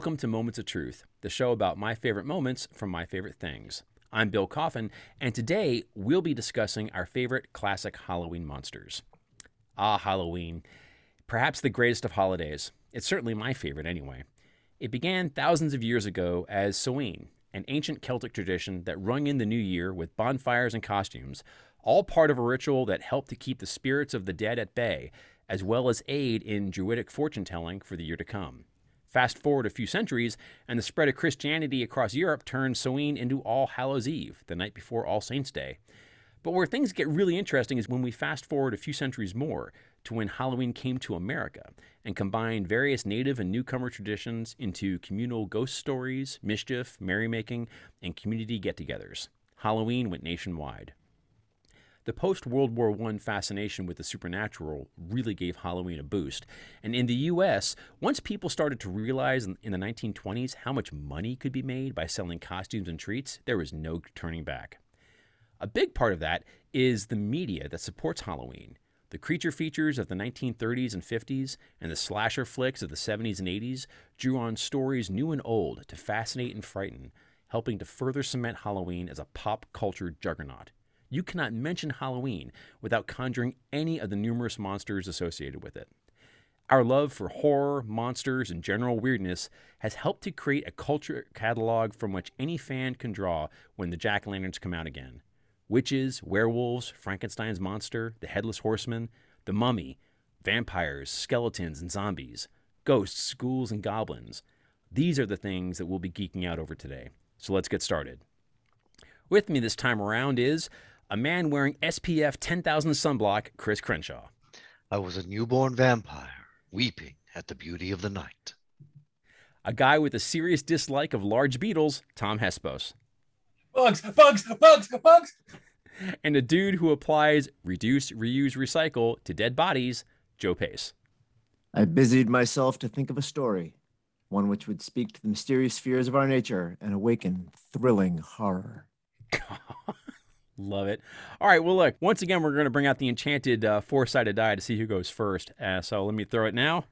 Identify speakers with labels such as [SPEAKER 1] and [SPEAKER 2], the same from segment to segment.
[SPEAKER 1] Welcome to Moments of Truth, the show about my favorite moments from my favorite things. I'm Bill Coffin, and today we'll be discussing our favorite classic Halloween monsters. Ah, Halloween. Perhaps the greatest of holidays. It's certainly my favorite, anyway. It began thousands of years ago as Samhain, an ancient Celtic tradition that rung in the new year with bonfires and costumes, all part of a ritual that helped to keep the spirits of the dead at bay, as well as aid in Druidic fortune telling for the year to come. Fast forward a few centuries, and the spread of Christianity across Europe turned Samhain into All Hallows Eve, the night before All Saints' Day. But where things get really interesting is when we fast forward a few centuries more to when Halloween came to America and combined various native and newcomer traditions into communal ghost stories, mischief, merrymaking, and community get togethers. Halloween went nationwide. The post World War I fascination with the supernatural really gave Halloween a boost. And in the US, once people started to realize in the 1920s how much money could be made by selling costumes and treats, there was no turning back. A big part of that is the media that supports Halloween. The creature features of the 1930s and 50s and the slasher flicks of the 70s and 80s drew on stories new and old to fascinate and frighten, helping to further cement Halloween as a pop culture juggernaut. You cannot mention Halloween without conjuring any of the numerous monsters associated with it. Our love for horror, monsters, and general weirdness has helped to create a culture catalog from which any fan can draw when the jack o' lanterns come out again. Witches, werewolves, Frankenstein's monster, the headless horseman, the mummy, vampires, skeletons, and zombies, ghosts, ghouls, and goblins. These are the things that we'll be geeking out over today. So let's get started. With me this time around is a man wearing SPF 10,000 sunblock, Chris Crenshaw.
[SPEAKER 2] I was a newborn vampire, weeping at the beauty of the night.
[SPEAKER 1] A guy with a serious dislike of large beetles, Tom Hespos.
[SPEAKER 3] Bugs, bugs, bugs, bugs.
[SPEAKER 1] And a dude who applies reduce, reuse, recycle to dead bodies, Joe Pace.
[SPEAKER 4] I busied myself to think of a story, one which would speak to the mysterious fears of our nature and awaken thrilling horror.
[SPEAKER 1] Love it. All right. Well, look, once again, we're going to bring out the enchanted uh, four sided die to see who goes first. Uh, so let me throw it now.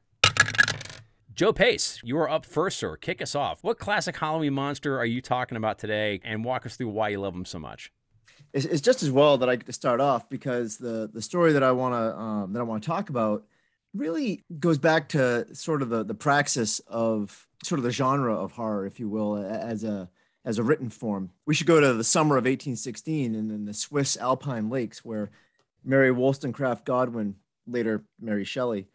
[SPEAKER 1] Joe Pace, you are up first, sir. Kick us off. What classic Halloween monster are you talking about today? And walk us through why you love them so much.
[SPEAKER 4] It's, it's just as well that I get to start off because the the story that I want to um, that I want to talk about really goes back to sort of the the praxis of sort of the genre of horror, if you will, as a as a written form. We should go to the summer of 1816 and in the Swiss Alpine lakes, where Mary Wollstonecraft Godwin, later Mary Shelley,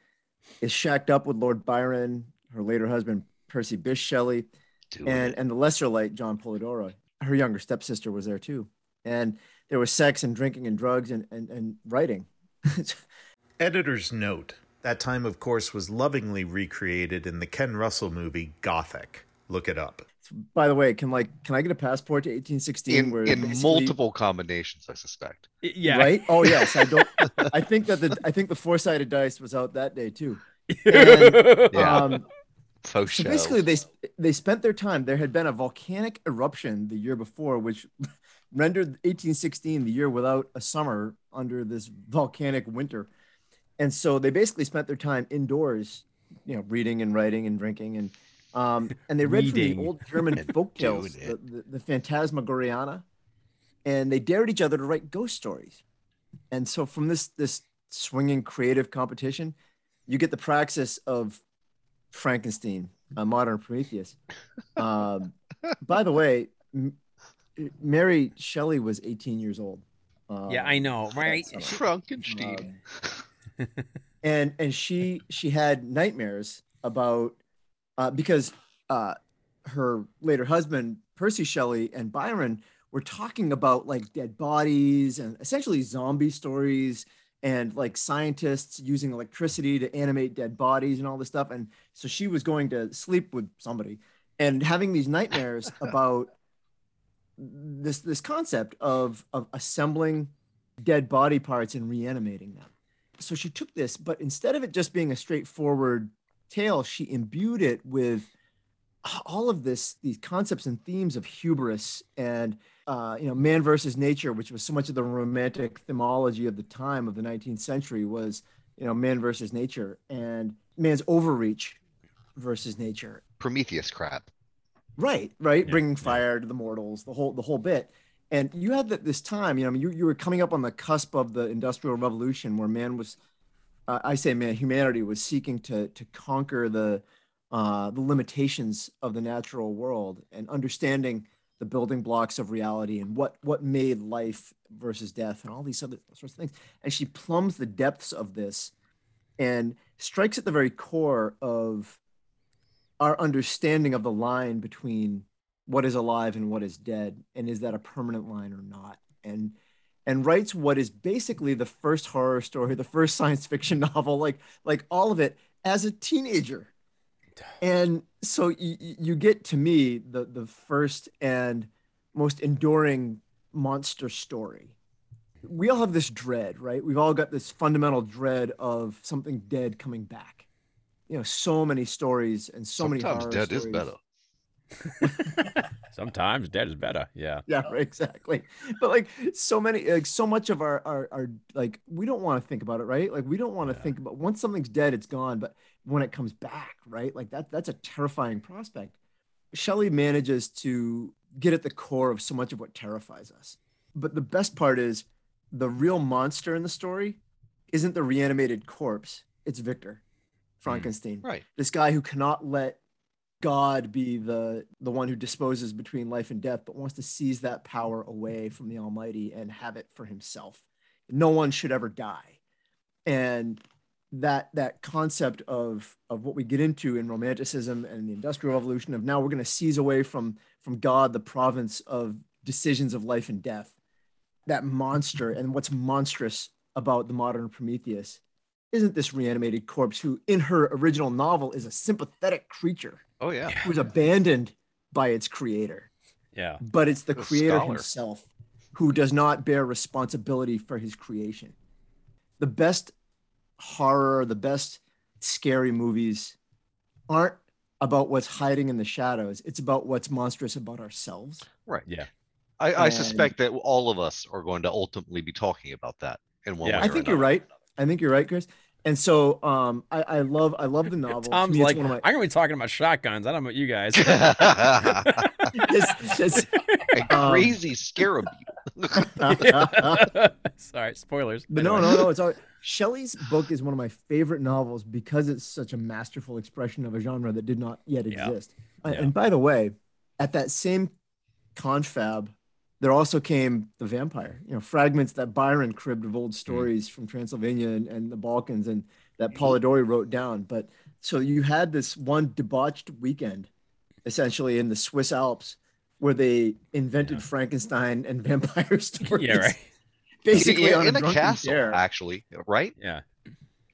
[SPEAKER 4] is shacked up with Lord Byron, her later husband Percy Bysshe Shelley, and, and the lesser light John Polidori. Her younger stepsister was there too. And there was sex and drinking and drugs and, and, and writing.
[SPEAKER 5] Editor's note. That time, of course, was lovingly recreated in the Ken Russell movie Gothic. Look it up.
[SPEAKER 4] By the way, can like can I get a passport to 1816?
[SPEAKER 2] In,
[SPEAKER 4] where
[SPEAKER 2] in multiple combinations, I suspect.
[SPEAKER 1] Yeah.
[SPEAKER 4] Right? Oh yes, I don't. I think that the I think the four sided dice was out that day too. And,
[SPEAKER 2] Yeah.
[SPEAKER 4] um,
[SPEAKER 2] Faux
[SPEAKER 4] so basically, they they spent their time. There had been a volcanic eruption the year before, which rendered 1816 the year without a summer under this volcanic winter. And so they basically spent their time indoors, you know, reading and writing and drinking and um, and they read from the old German
[SPEAKER 2] And
[SPEAKER 4] folk tales, the, the, the Phantasmagoriana, and they dared each other to write ghost stories. And so from this this swinging creative competition, you get the praxis of Frankenstein, a modern Prometheus. Um, by the way, M- Mary Shelley was 18 years old. Um,
[SPEAKER 1] Yeah, I know, right?
[SPEAKER 2] Frankenstein.
[SPEAKER 4] um, and and she she had nightmares about uh, because uh, her later husband Percy Shelley and Byron were talking about like dead bodies and essentially zombie stories and like scientists using electricity to animate dead bodies and all this stuff. And so she was going to sleep with somebody and having these nightmares about this this concept of of assembling dead body parts and reanimating them. So she took this, but instead of it just being a straightforward tale, she imbued it with all of this, these concepts and themes of hubris and uh, you know, man versus nature, which was so much of the romantic themology of the time of the 19th century was, you know, man versus nature and man's overreach versus nature.
[SPEAKER 2] Prometheus crap.
[SPEAKER 4] Right, right.
[SPEAKER 1] Yeah,
[SPEAKER 4] Bringing
[SPEAKER 1] yeah.
[SPEAKER 4] fire to the mortals, the whole the whole bit. And you had that this time, you know, I mean, you, you were coming up on the cusp of the industrial revolution where man was, uh, I say man, humanity was seeking to to conquer the uh, the limitations of the natural world and understanding the building blocks of reality and what what made life versus death and all these other sorts of things. And she plumbs the depths of this and strikes at the very core of our understanding of the line between what is alive and what is dead and is that a permanent line or not and and writes what is basically the first horror story the first science fiction novel like like all of it as a teenager. And so you, you get to me the the first and most enduring monster story. We all have this dread right? We've all got this fundamental dread of something dead coming back. You know so many stories and so many
[SPEAKER 2] Sometimes
[SPEAKER 4] horror
[SPEAKER 2] dead is better.
[SPEAKER 1] Sometimes dead is better. Yeah.
[SPEAKER 4] yeah right, exactly but like so many like so much of our our, our like we don't want to think about it right like we don't want to
[SPEAKER 1] Yeah.
[SPEAKER 4] think about once something's dead it's gone but when it comes back right like that that's a terrifying prospect shelley manages to get at the core of so much of what terrifies us but the best part is the real monster in the story isn't the reanimated corpse it's victor hmm. frankenstein
[SPEAKER 2] Right.
[SPEAKER 4] this guy who cannot let God be the the one who disposes between life and death, but wants to seize that power away from the Almighty and have it for himself. No one should ever die, and that that concept of of what we get into in romanticism and the Industrial Revolution of now we're going to seize away from from God the province of decisions of life and death. That monster and what's monstrous about the modern Prometheus isn't this reanimated corpse who in her original novel is a sympathetic creature
[SPEAKER 2] Oh yeah.
[SPEAKER 4] It was abandoned by its creator
[SPEAKER 1] Yeah.
[SPEAKER 4] but it's the
[SPEAKER 2] A
[SPEAKER 4] creator
[SPEAKER 2] scholar.
[SPEAKER 4] himself who does not bear responsibility for his creation the best horror the best scary movies aren't about what's hiding in the shadows it's about what's monstrous about ourselves
[SPEAKER 2] Right.
[SPEAKER 1] Yeah.
[SPEAKER 2] I, I
[SPEAKER 4] And-
[SPEAKER 2] suspect that all of us are going to ultimately be talking about that in one
[SPEAKER 1] Yeah.
[SPEAKER 2] way
[SPEAKER 4] i
[SPEAKER 2] or
[SPEAKER 4] think you're
[SPEAKER 2] another.
[SPEAKER 4] right i think you're right chris and so um i, I love i love the novel
[SPEAKER 1] Tom's
[SPEAKER 4] me,
[SPEAKER 1] like,
[SPEAKER 4] one of my-
[SPEAKER 1] I'm gonna be talking about shotguns. I don't know about you guys.
[SPEAKER 4] It's- it's-
[SPEAKER 2] a
[SPEAKER 4] Um,
[SPEAKER 2] crazy scarab.
[SPEAKER 1] Sorry, spoilers.
[SPEAKER 4] But no,
[SPEAKER 1] Anyway.
[SPEAKER 4] no, no. It's all Shelley's book is one of my favorite novels because it's such a masterful expression of a genre that did not yet
[SPEAKER 1] Yeah.
[SPEAKER 4] exist. Uh,
[SPEAKER 1] Yeah.
[SPEAKER 4] And by the way, at that same confab, there also came the vampire. You know, fragments that Byron cribbed of old hmm. stories from Transylvania and, and the Balkans, and that hmm. Polidori wrote down. But so you had this one debauched weekend, essentially in the Swiss Alps, where they invented
[SPEAKER 1] Yeah.
[SPEAKER 4] Frankenstein and vampire stories.
[SPEAKER 1] Yeah, right.
[SPEAKER 4] Basically,
[SPEAKER 2] in,
[SPEAKER 4] on
[SPEAKER 2] in a
[SPEAKER 4] drunken
[SPEAKER 2] castle,
[SPEAKER 4] dare.
[SPEAKER 2] actually, right?
[SPEAKER 1] Yeah.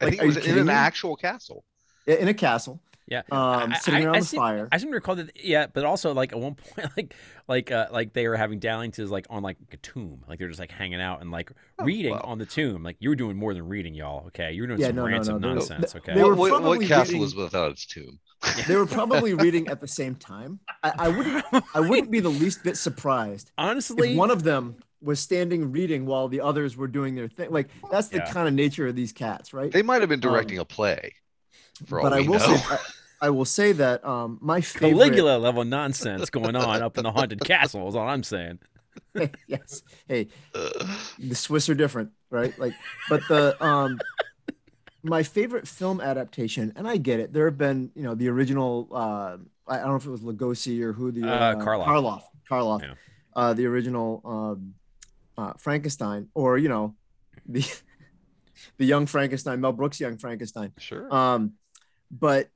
[SPEAKER 2] I
[SPEAKER 4] Like,
[SPEAKER 2] think it was in an
[SPEAKER 4] me?
[SPEAKER 2] actual castle.
[SPEAKER 4] Yeah, in a castle,
[SPEAKER 1] Yeah.
[SPEAKER 4] um,
[SPEAKER 1] I-
[SPEAKER 4] sitting
[SPEAKER 1] I-
[SPEAKER 4] around
[SPEAKER 1] I
[SPEAKER 4] the
[SPEAKER 1] seem-
[SPEAKER 4] fire.
[SPEAKER 1] I seem to recall that. Yeah, but also like at one point, like like uh, like they were having dalliances like on like a tomb, like they're just like hanging out and like
[SPEAKER 2] Oh,
[SPEAKER 1] reading
[SPEAKER 2] well.
[SPEAKER 1] on the tomb. Like you were doing more than reading, y'all. Okay, you were doing
[SPEAKER 4] Yeah,
[SPEAKER 1] some
[SPEAKER 4] no, no,
[SPEAKER 1] ransom
[SPEAKER 4] no, there was-
[SPEAKER 1] nonsense.
[SPEAKER 4] th-
[SPEAKER 1] Okay.
[SPEAKER 4] they were
[SPEAKER 2] what, what, what castle
[SPEAKER 4] reading-
[SPEAKER 2] is without its tomb?
[SPEAKER 4] they were probably reading at the same time. I, I wouldn't. I wouldn't be the least bit surprised
[SPEAKER 1] Honestly,
[SPEAKER 4] if one of them was standing reading while the others were doing their thing. Like that's the
[SPEAKER 1] Yeah.
[SPEAKER 4] kind of nature of these cats, right?
[SPEAKER 2] They might have been directing a play. For all
[SPEAKER 4] Um, but I
[SPEAKER 2] we
[SPEAKER 4] will
[SPEAKER 2] know.
[SPEAKER 4] say, I, I will say that um, my favorite.
[SPEAKER 1] Caligula level nonsense going on up in the haunted castle is all I'm saying.
[SPEAKER 4] yes. Hey, the Swiss are different, right? Like, but the um, my favorite film adaptation, and I get it. There have been, you know, the original. Uh, I don't know if it was Lugosi or who the
[SPEAKER 1] Uh, Karloff.
[SPEAKER 4] Karloff, Karloff,
[SPEAKER 1] Yeah.
[SPEAKER 4] uh, the original um, uh, Frankenstein, or you know, the the young Frankenstein, Mel Brooks' young Frankenstein.
[SPEAKER 2] Sure.
[SPEAKER 4] Um, but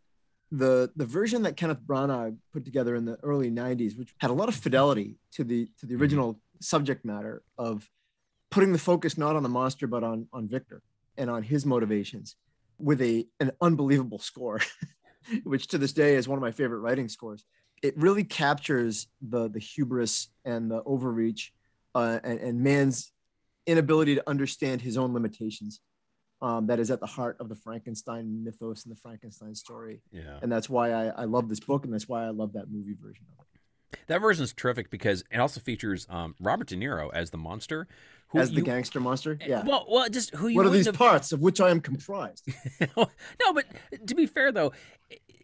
[SPEAKER 4] the the version that Kenneth Branagh put together in the early '90s, which had a lot of fidelity to the to the original subject matter of putting the focus not on the monster but on on Victor and on his motivations, with a an unbelievable score, which to this day is one of my favorite writing scores. It really captures the the hubris and the overreach uh, and, and man's inability to understand his own limitations um, that is at the heart of the Frankenstein mythos and the Frankenstein story.
[SPEAKER 1] Yeah.
[SPEAKER 4] And that's why I, I love this book and that's why I love that movie version of it.
[SPEAKER 1] That version is terrific because it also features um, Robert De Niro as the monster. Who
[SPEAKER 4] As the
[SPEAKER 1] you-
[SPEAKER 4] gangster monster. Yeah.
[SPEAKER 1] Well, well, just who you
[SPEAKER 4] what are these parts of which I am comprised?
[SPEAKER 1] no, but to be fair though,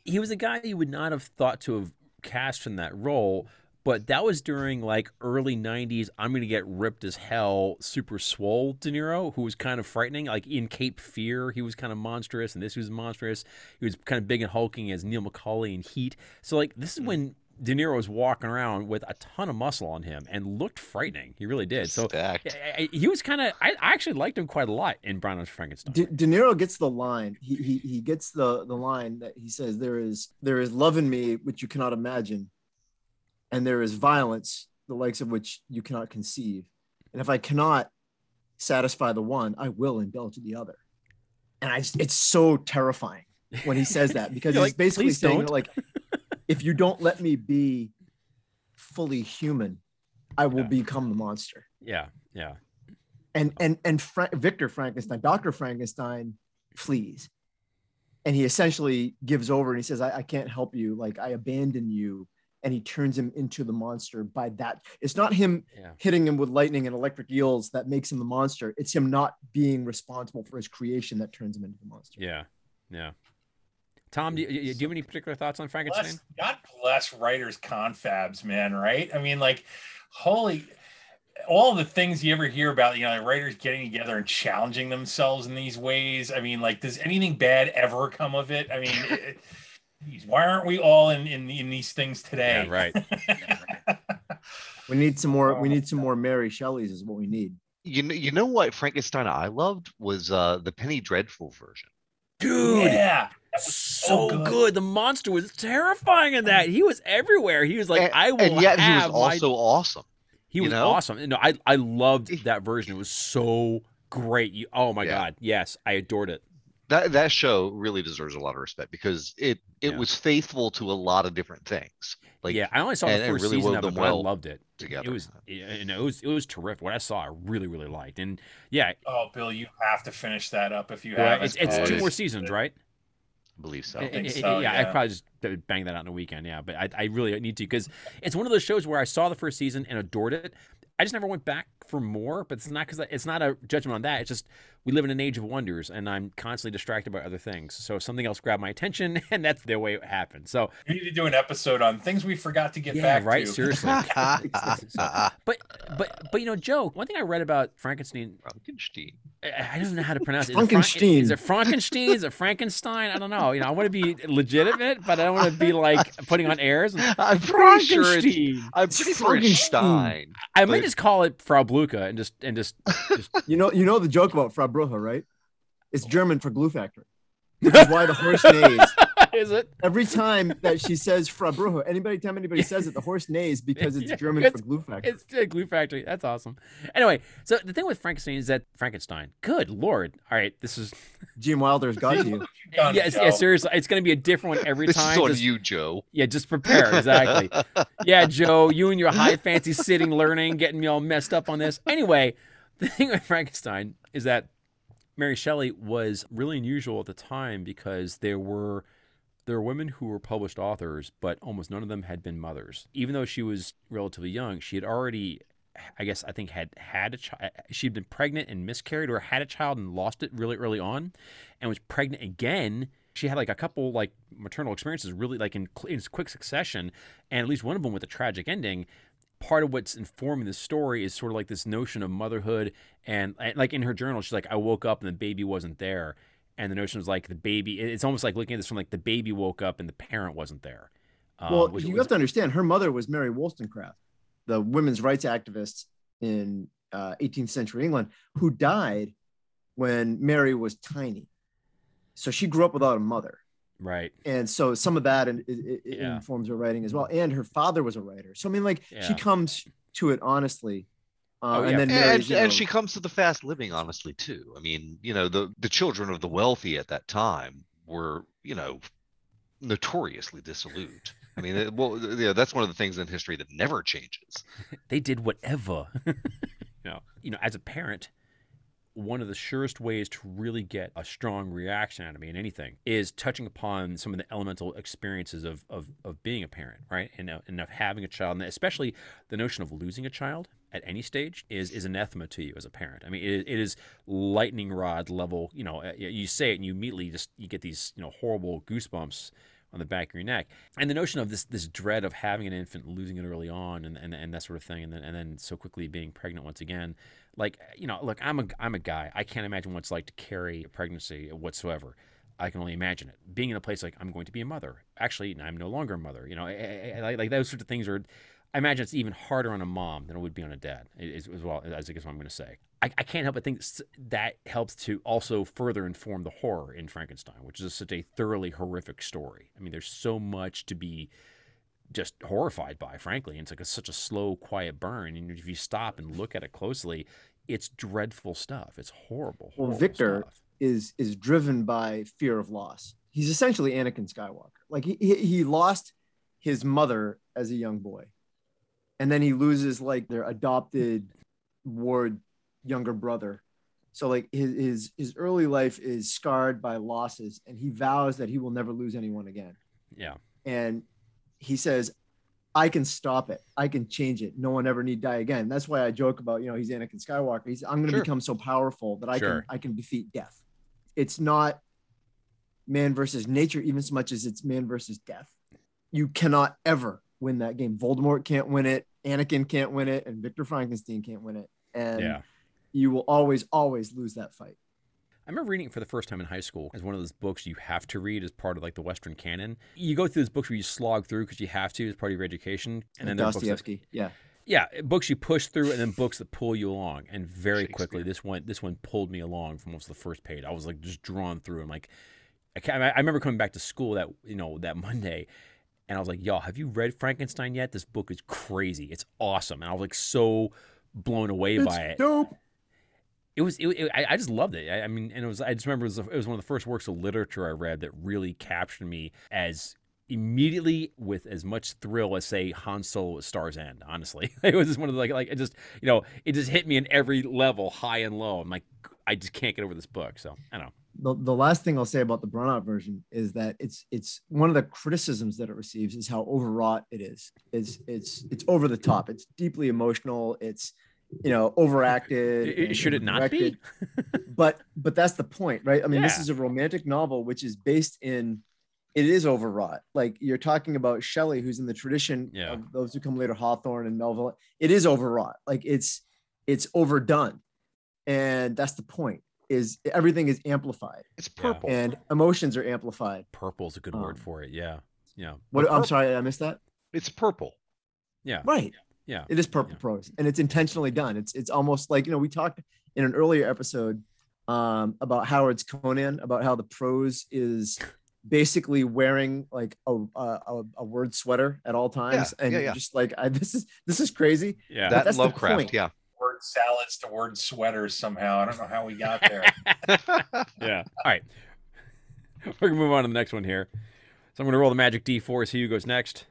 [SPEAKER 1] he was a guy you would not have thought to have cast in that role. But that was during like early '90s. I'm gonna get ripped as hell. Super swole De Niro, who was kind of frightening. Like in Cape Fear, he was kind of monstrous, and this was monstrous. He was kind of big and hulking as Neil McCauley in Heat. So like this is hmm. when De Niro was walking around with a ton of muscle on him and looked frightening. He really did. So I- I- he was kind of. I, I actually liked him quite a lot in Brown vs. Frankenstein.
[SPEAKER 4] De, De Niro gets the line. He, he he gets the the line that he says there is there is love in me which you cannot imagine, and there is violence the likes of which you cannot conceive. And if I cannot satisfy the one, I will indulge the other. And I just- it's so terrifying when he says that because he's
[SPEAKER 1] like,
[SPEAKER 4] basically saying
[SPEAKER 1] don't."
[SPEAKER 4] like if you don't let me be fully human, I will
[SPEAKER 1] Yeah.
[SPEAKER 4] become the monster
[SPEAKER 1] yeah, yeah,
[SPEAKER 4] and and and Fra- Victor Frankenstein, Doctor Frankenstein, flees, and he essentially gives over and he says, I, "I can't help you. Like I abandon you." And he turns him into the monster by that. It's not him
[SPEAKER 1] yeah.
[SPEAKER 4] hitting him with lightning and electric eels that makes him the monster. It's him not being responsible for his creation that turns him into the monster.
[SPEAKER 1] Yeah, yeah. Tom, do you, do you have any particular thoughts on Frankenstein?
[SPEAKER 3] Bless, God bless writers confabs, man. Right? I mean, like, holy, all the things you ever hear about, you know, like writers getting together and challenging themselves in these ways. I mean, like, does anything bad ever come of it? I mean, it, geez, why aren't we all in in, in these things today?
[SPEAKER 1] Yeah, right.
[SPEAKER 4] We need some more. We
[SPEAKER 3] Oh,
[SPEAKER 4] need some more Mary Shelleys. Is what we need.
[SPEAKER 2] You know, you know what Frankenstein I loved was uh the Penny Dreadful version.
[SPEAKER 1] Dude,
[SPEAKER 3] yeah, that was
[SPEAKER 1] so
[SPEAKER 3] so
[SPEAKER 1] good.
[SPEAKER 3] good.
[SPEAKER 1] The monster was terrifying in that. He was everywhere. He was like,
[SPEAKER 2] and,
[SPEAKER 1] I will
[SPEAKER 2] and yet he was
[SPEAKER 1] have my-
[SPEAKER 2] also awesome.
[SPEAKER 1] He
[SPEAKER 2] you
[SPEAKER 1] was
[SPEAKER 2] know?
[SPEAKER 1] awesome. No, I I loved that version. It was so great. You, oh my
[SPEAKER 2] Yeah.
[SPEAKER 1] god, yes, I adored it.
[SPEAKER 2] That that show really deserves a lot of respect because it it
[SPEAKER 1] Yeah.
[SPEAKER 2] was faithful to a lot of different things. Like
[SPEAKER 1] yeah, I only saw the
[SPEAKER 2] and- and
[SPEAKER 1] first
[SPEAKER 2] really
[SPEAKER 1] season
[SPEAKER 2] wove
[SPEAKER 1] of it,
[SPEAKER 2] them
[SPEAKER 1] but I loved it.
[SPEAKER 2] together.
[SPEAKER 1] It was, you know, it was it was terrific. What I saw, I really really liked. And yeah,
[SPEAKER 3] Oh, Bill, you have to finish that up if you
[SPEAKER 1] yeah,
[SPEAKER 3] haven't.
[SPEAKER 1] it's it's
[SPEAKER 2] Oh,
[SPEAKER 1] two
[SPEAKER 2] it's-
[SPEAKER 1] more seasons, right?
[SPEAKER 2] I believe so.
[SPEAKER 1] I-
[SPEAKER 3] think
[SPEAKER 1] I-
[SPEAKER 3] so,
[SPEAKER 1] yeah,
[SPEAKER 3] yeah.
[SPEAKER 1] I'd probably just bang that out in a weekend. Yeah, but I, I really need to because it's one of those shows where I saw the first season and adored it. I just never went back for more, but it's not because it's not a judgment on that. It's just we live in an age of wonders, and I'm constantly distracted by other things. So if something else grabbed my attention, and that's the way it happened. So
[SPEAKER 3] We need to do an episode on things we forgot to get
[SPEAKER 1] yeah,
[SPEAKER 3] back
[SPEAKER 1] right.
[SPEAKER 3] to.
[SPEAKER 1] Seriously. So- but but but you know, Joe. One thing I read about Frankenstein
[SPEAKER 2] Frankenstein.
[SPEAKER 1] I I don't know how to pronounce it. Is it Fran-
[SPEAKER 4] Frankenstein.
[SPEAKER 1] Is it Frankenstein? Is it Frankenstein? I don't know. You know, I want to be legitimate, but I don't want to be like putting on airs.
[SPEAKER 2] I'm pretty sure it's
[SPEAKER 1] Frankenstein.
[SPEAKER 2] I'm
[SPEAKER 4] It's
[SPEAKER 2] pretty sure it's
[SPEAKER 4] Frankenstein.
[SPEAKER 1] I might just call it Frau Blücher and just and just. just
[SPEAKER 4] You know, you know the joke about Frau Blücher, right? It's oh. German for glue factory. That's why the horse neighs.
[SPEAKER 1] is it?
[SPEAKER 4] Every time that she says Frau Blücher, anybody time anybody says it, the horse neighs because it's German
[SPEAKER 1] it's-
[SPEAKER 4] for glue factory.
[SPEAKER 1] It's a glue factory. That's awesome. Anyway, so the thing with Frankenstein is that Frankenstein. Good lord! All right, this is
[SPEAKER 4] Gene Wilder's got to you.
[SPEAKER 3] Done,
[SPEAKER 1] yeah, yeah. Seriously, it's going to be a different one every
[SPEAKER 2] This
[SPEAKER 1] time.
[SPEAKER 2] is on
[SPEAKER 1] Just-
[SPEAKER 2] you, Joe.
[SPEAKER 1] Yeah, just prepare. Exactly. yeah, Joe, you and your high fancy sitting learning, getting me all messed up on this. Anyway, the thing with Frankenstein is that Mary Shelley was really unusual at the time because there were there were women who were published authors, but almost none of them had been mothers. Even though she was relatively young, she had already I guess I think had had a child. She'd been pregnant and miscarried, or had a child and lost it really early on, and was pregnant again. She had like a couple like maternal experiences, really like in, in quick succession, and at least one of them with a tragic ending. Part of what's informing the story is sort of like this notion of motherhood, and, and like in her journal, she's like, "I woke up and the baby wasn't there," and the notion was like the baby. It's almost like looking at this from like the baby woke up and the parent wasn't there. Um,
[SPEAKER 4] Well, you
[SPEAKER 1] was-
[SPEAKER 4] have to understand, her mother was Mary Wollstonecraft, the women's rights activist in uh, 18th century England, who died when Mary was tiny. So she grew up without a mother.
[SPEAKER 1] Right.
[SPEAKER 4] and so some of that and it, it, it
[SPEAKER 1] Yeah.
[SPEAKER 4] informs her writing as well and her father was a writer so i mean like
[SPEAKER 1] Yeah.
[SPEAKER 4] she comes to it honestly uh,
[SPEAKER 1] Oh, yeah.
[SPEAKER 4] and then
[SPEAKER 2] And,
[SPEAKER 4] marries, you
[SPEAKER 2] and she comes to the fast living honestly too. I mean, you know, the the children of the wealthy at that time were, you know, notoriously dissolute. I mean, it- well, yeah, that's one of the things in history that never changes.
[SPEAKER 1] they did whatever. you know, you know, as a parent, one of the surest ways to really get a strong reaction out of me in anything is touching upon some of the elemental experiences of of, of being a parent, right? And, uh, and of having a child, and especially the notion of losing a child at any stage is is anathema to you as a parent. I mean, it, it is lightning rod level. You know, uh, you say it and you immediately just you get these you know horrible goosebumps on the back of your neck. And the notion of this this dread of having an infant, losing it early on, and, and, and that sort of thing, and then and then so quickly being pregnant once again. Like you know, look, I'm a I'm a guy. I can't imagine what it's like to carry a pregnancy whatsoever. I can only imagine it. Being in a place like I'm going to be a mother. Actually, I'm no longer a mother. You know, I, I, I, like those sorts of things are. I imagine it's even harder on a mom than it would be on a dad, as, as well. As I guess what I'm going to say. I, I can't help but think that helps to also further inform the horror in Frankenstein, which is such a thoroughly horrific story. I mean, there's so much to be just horrified by, frankly. And it's like a, such a slow, quiet burn. And if you stop and look at it closely, it's dreadful stuff. It's horrible. horrible
[SPEAKER 4] well, Victor
[SPEAKER 1] stuff.
[SPEAKER 4] is is driven by fear of loss. He's essentially Anakin Skywalker. Like he he lost his mother as a young boy, and then he loses like their adopted ward younger brother. So like his, his his early life is scarred by losses, and he vows that he will never lose anyone again.
[SPEAKER 1] Yeah.
[SPEAKER 4] And he says, I can stop it. I can change it. No one ever need die again. That's why I joke about, you know, he's Anakin Skywalker. He's I'm gonna
[SPEAKER 2] Sure.
[SPEAKER 4] become so powerful that I
[SPEAKER 1] Sure.
[SPEAKER 4] can I can defeat death. It's not man versus nature, even so much as it's man versus death. You cannot ever win that game. Voldemort can't win it, Anakin can't win it, and Victor Frankenstein can't win it. And
[SPEAKER 1] Yeah.
[SPEAKER 4] you will always, always lose that fight.
[SPEAKER 1] I remember reading it for the first time in high school as one of those books you have to read as part of like the Western canon. You go through those books where you slog through because you have to as part of your education, and then there are books that,
[SPEAKER 4] Yeah.
[SPEAKER 1] yeah, books you push through, and then books that pull you along. And very quickly, this one this one pulled me along from almost the first page. I was like just drawn through. I'm like, I, can't, I remember coming back to school that you know that Monday, and I was like, y'all, have you read Frankenstein yet? This book is crazy. It's awesome, and I was like so blown away by it.
[SPEAKER 4] dope.
[SPEAKER 1] It was. It, it- I, I just loved it. I, I mean, and it was. I just remember it was, it was one of the first works of literature I read that really captured me as immediately with as much thrill as say Han Solo at Star's End. Honestly, it was just one of the like like it just you know it just hit me in every level, high and low. I'm like I just can't get over this book. So I don't know.
[SPEAKER 4] The, the last thing I'll say about the Branagh version is that it's it's one of the criticisms that it receives is how overwrought it is. It's it's it's over the top. It's deeply emotional. It's you know overacted.
[SPEAKER 1] It- should it not be?
[SPEAKER 4] but but that's the point, right? I mean, this is a romantic novel which is based in. It is overwrought. Like you're talking about Shelley, who's in the tradition
[SPEAKER 1] Yeah.
[SPEAKER 4] of those who come later, Hawthorne and Melville. It is overwrought. Like it's it's overdone, and that's the point. Is everything is amplified
[SPEAKER 2] It's
[SPEAKER 1] Yeah.
[SPEAKER 2] purple.
[SPEAKER 4] and emotions are amplified.
[SPEAKER 1] Purple's a good word
[SPEAKER 4] Um,
[SPEAKER 1] for it. Yeah, yeah,
[SPEAKER 4] What
[SPEAKER 2] But
[SPEAKER 4] I'm sorry, I missed that.
[SPEAKER 2] It's purple.
[SPEAKER 1] yeah,
[SPEAKER 4] Right.
[SPEAKER 1] yeah.
[SPEAKER 4] It is purple
[SPEAKER 1] Yeah.
[SPEAKER 4] prose and it's intentionally done. It's it's almost like, you know, we talked in an earlier episode um, about Howard's Conan, about how the prose is basically wearing like a, a, a- a word sweater at all times. and
[SPEAKER 2] yeah,
[SPEAKER 4] you're
[SPEAKER 2] yeah.
[SPEAKER 4] just like, I, this is, this is crazy.
[SPEAKER 1] Yeah.
[SPEAKER 2] that
[SPEAKER 4] that's the
[SPEAKER 2] Lovecraft,
[SPEAKER 4] point.
[SPEAKER 2] yeah.
[SPEAKER 3] Word salads to word sweaters somehow. I don't know how we got there.
[SPEAKER 1] yeah. All right. We're gonna move on to the next one here. So I'm gonna roll the magic D4. See who goes next.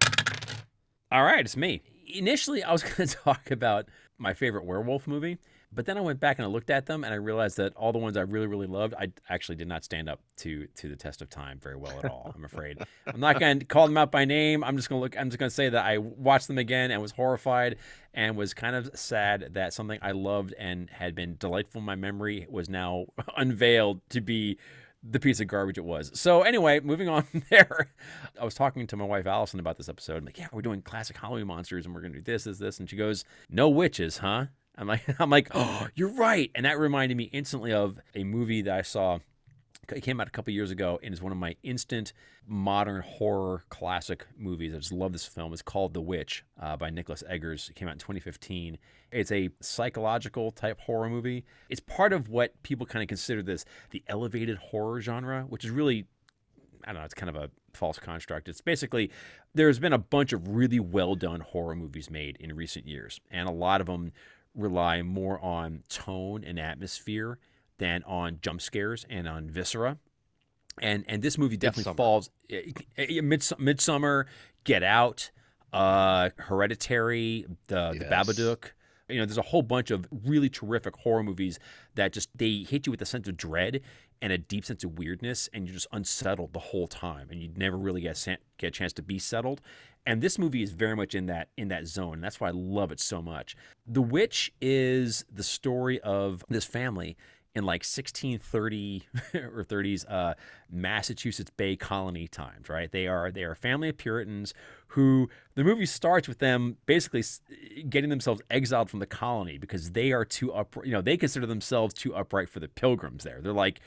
[SPEAKER 1] All right, it's me. Initially, I was gonna talk about my favorite werewolf movie, but then I went back and I looked at them and I realized that all the ones I really, really loved, I actually did not stand up to to the test of time very well at all. I'm afraid. I'm not gonna call them out by name. I'm just gonna look. I'm just gonna say that I watched them again and was horrified and was kind of sad that something I loved and had been delightful in my memory was now unveiled to be the piece of garbage it was. So anyway, moving on there, I was talking to my wife Allison about this episode. I'm like, yeah, we're doing classic Halloween monsters, and we're gonna do this, this, this, and she goes, no witches, huh? I'm like, I'm like, oh, you're right, and that reminded me instantly of a movie that I saw. It came out a couple years ago and is one of my instant modern horror classic movies. I just love this film. It's called The Witch uh, by Nicholas Eggers. It came out in 2015. It's a psychological type horror movie. It's part of what people kind of consider this the elevated horror genre, which is really I don't know, it's kind of a false construct. It's basically there's been a bunch of really well done horror movies made in recent years, and a lot of them rely more on tone and atmosphere than on jump scares and on viscera. And and this movie definitely
[SPEAKER 2] Midsommar.
[SPEAKER 1] falls eh, eh, Mids- Midsommar, Get Out, uh, Hereditary, the the Babadook. You know, there's a whole bunch of really terrific horror movies that just they hit you with a sense of dread and a deep sense of weirdness, and you're just unsettled the whole time, and you never really get a, get a chance to be settled. And this movie is very much in that in that zone, and that's why I love it so much. The Witch is the story of this family in like 1630 or 30s uh, Massachusetts Bay Colony times, right? They are they are a family of Puritans who the movie starts with them basically getting themselves exiled from the colony because they are too up, you know, they consider themselves too upright for the pilgrims there. They're like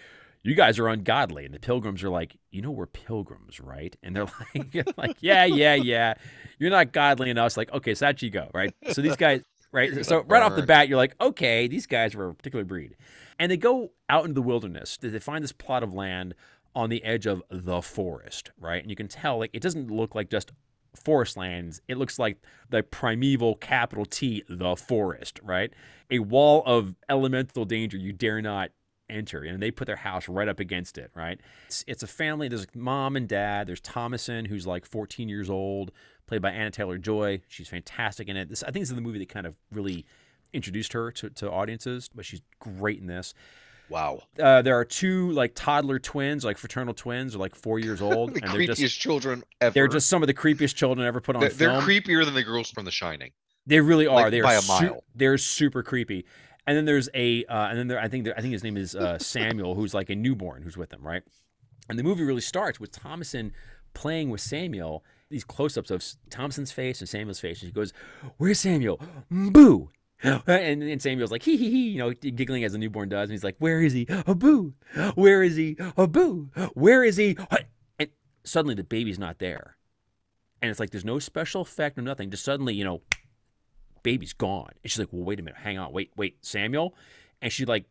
[SPEAKER 1] you guys are ungodly. And the pilgrims are like you know we're pilgrims right? And they're like like yeah yeah yeah. You're not godly enough. It's like okay so out you go right? So these guys right so right off the bat you're like okay these guys were a particular breed. And they go out into the wilderness they find this plot of land on the edge of the forest right? And you can tell like it doesn't look like just forest lands. It looks like the primeval capital t the forest right? A wall of elemental danger you dare not enter and they put their house right up against it right it's, it's a family there's mom and dad there's Thomasin who's like 14 years old played by Anya Taylor-Joy she's fantastic in it this i think this is the movie that kind of really introduced her to, to audiences but she's great in this
[SPEAKER 2] Wow.
[SPEAKER 1] uh, there are two like toddler twins like fraternal twins are like four years old
[SPEAKER 2] The
[SPEAKER 1] and they're
[SPEAKER 2] creepiest
[SPEAKER 1] just
[SPEAKER 2] children ever.
[SPEAKER 1] they're just some of the creepiest children ever put on
[SPEAKER 2] they're, they're creepier than the girls from The Shining.
[SPEAKER 1] they really are.
[SPEAKER 2] Like,
[SPEAKER 1] they are
[SPEAKER 2] by a
[SPEAKER 1] su-
[SPEAKER 2] mile.
[SPEAKER 1] they're super creepy. And then there's a, uh, and then there, I think there, I think his name is uh, Samuel, who's like a newborn who's with them, right? And the movie really starts with Thomasin playing with Samuel. These close-ups of Thomasin's face and Samuel's face, and he goes, "Where's Samuel? Boo!" And, and Samuel's like, hee hee hee, you know, giggling as a newborn does. And he's like, Where is he? A boo. Where is he? A boo. Where is he? And suddenly the baby's not there. And it's like, there's no special effect, or nothing. Just suddenly, you know, baby's gone. And she's like, Well, wait a minute. Hang on. Wait, wait, Samuel? And she like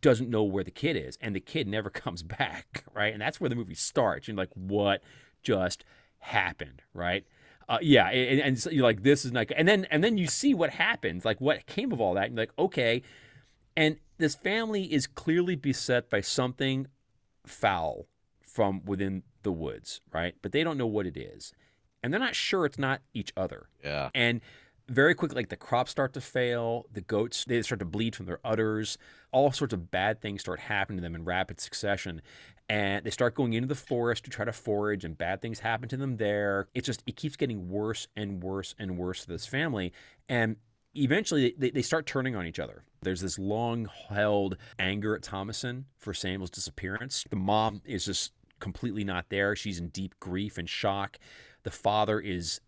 [SPEAKER 1] doesn't know where the kid is. And the kid never comes back. Right. And that's where the movie starts. You're like, What just happened? Right. Uh, yeah, and, and so you're like, this is not, and then and then you see what happens, like what came of all that, and you're like, okay, and this family is clearly beset by something foul from within the woods, right? But they don't know what it is, and they're not sure it's not each other,
[SPEAKER 2] Yeah.
[SPEAKER 1] and very quickly, like the crops start to fail, the goats they start to bleed from their udders, all sorts of bad things start happening to them in rapid succession, and they start going into the forest to try to forage, and bad things happen to them there. It just it keeps getting worse and worse and worse for this family, and eventually they, they start turning on each other. There's this long held anger at Thomasin for Samuel's disappearance. The mom is just completely not there. She's in deep grief and shock. The father is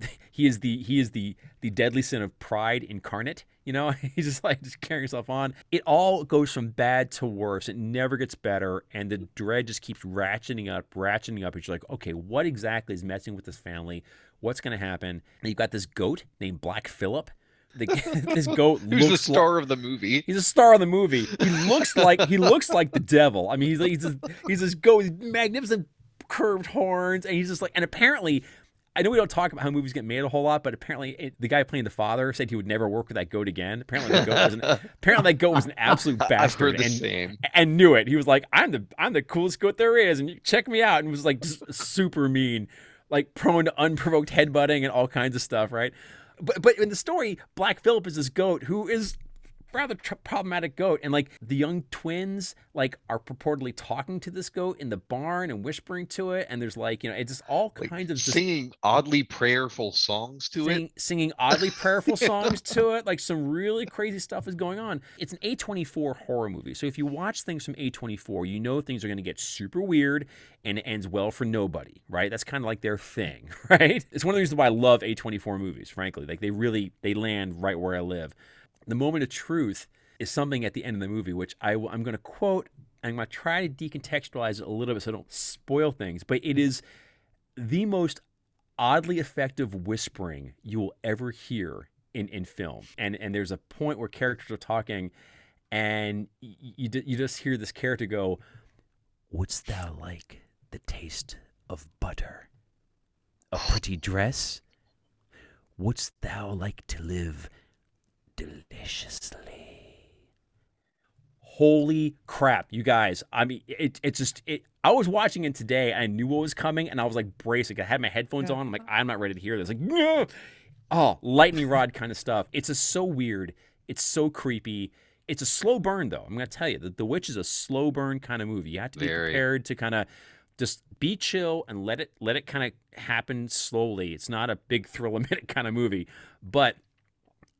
[SPEAKER 1] he is the he is the the deadly sin of pride incarnate you know he's just like just carrying himself on it all goes from bad to worse it never gets better and the dread just keeps ratcheting up ratcheting up and you're like okay what exactly is messing with this family what's going to happen and you've got this goat named Black Phillip. the, this goat
[SPEAKER 2] Who's the
[SPEAKER 1] looks like-
[SPEAKER 2] star of the movie?
[SPEAKER 1] He's a star of the movie. He looks like he looks like the devil. I mean, he's he's this, he's this go with magnificent curved horns, and he's just like. And apparently, I know we don't talk about how movies get made a whole lot, but apparently, it, the guy playing the father said he would never work with that goat again. Apparently, that goat was an apparently that goat was an absolute bastard, and and knew it. He was like, "I'm the I'm the coolest goat there is," and you check me out, and was like super mean, like prone to unprovoked headbutting and all kinds of stuff, right? But but in the story, Black Phillip is this goat who is rather tr- problematic goat, and like the young twins like are purportedly talking to this goat in the barn and whispering to it, and there's like you know it's just all
[SPEAKER 2] Like,
[SPEAKER 1] kinds of just
[SPEAKER 2] singing oddly prayerful songs to
[SPEAKER 1] sing,
[SPEAKER 2] it.
[SPEAKER 1] singing oddly prayerful songs to it. Like some really crazy stuff is going on. It's an A24 horror movie. So if you watch things from A24, you know things are going to get super weird and it ends well for nobody, right? That's kind of like their thing, right? It's one of the reasons why I love A24 movies, frankly. Like they really, they land right where I live. The moment of truth is something at the end of the movie, which I, I'm going to quote. I'm going to try to decontextualize it a little bit so I don't spoil things, but it is the most oddly effective whispering you will ever hear in, in film. And and there's a point where characters are talking, and you you just hear this character go, "Wouldst thou like the taste of butter? A pretty dress? Wouldst thou like to live deliciously?" Holy crap, you guys. I mean, it, it's just, it, I was watching it today. I knew what was coming and I was like bracing. I had my headphones on. I'm like, I'm not ready to hear this. Like, no. Oh, lightning rod kind of stuff. It's just so weird. It's so creepy. It's a slow burn, though. I'm going to tell you, the, the Witch is a slow burn kind of movie. You have to be
[SPEAKER 2] Very.
[SPEAKER 1] prepared to kind of just be chill and let it let it kind of happen slowly. It's not a big thrill a minute kind of movie, but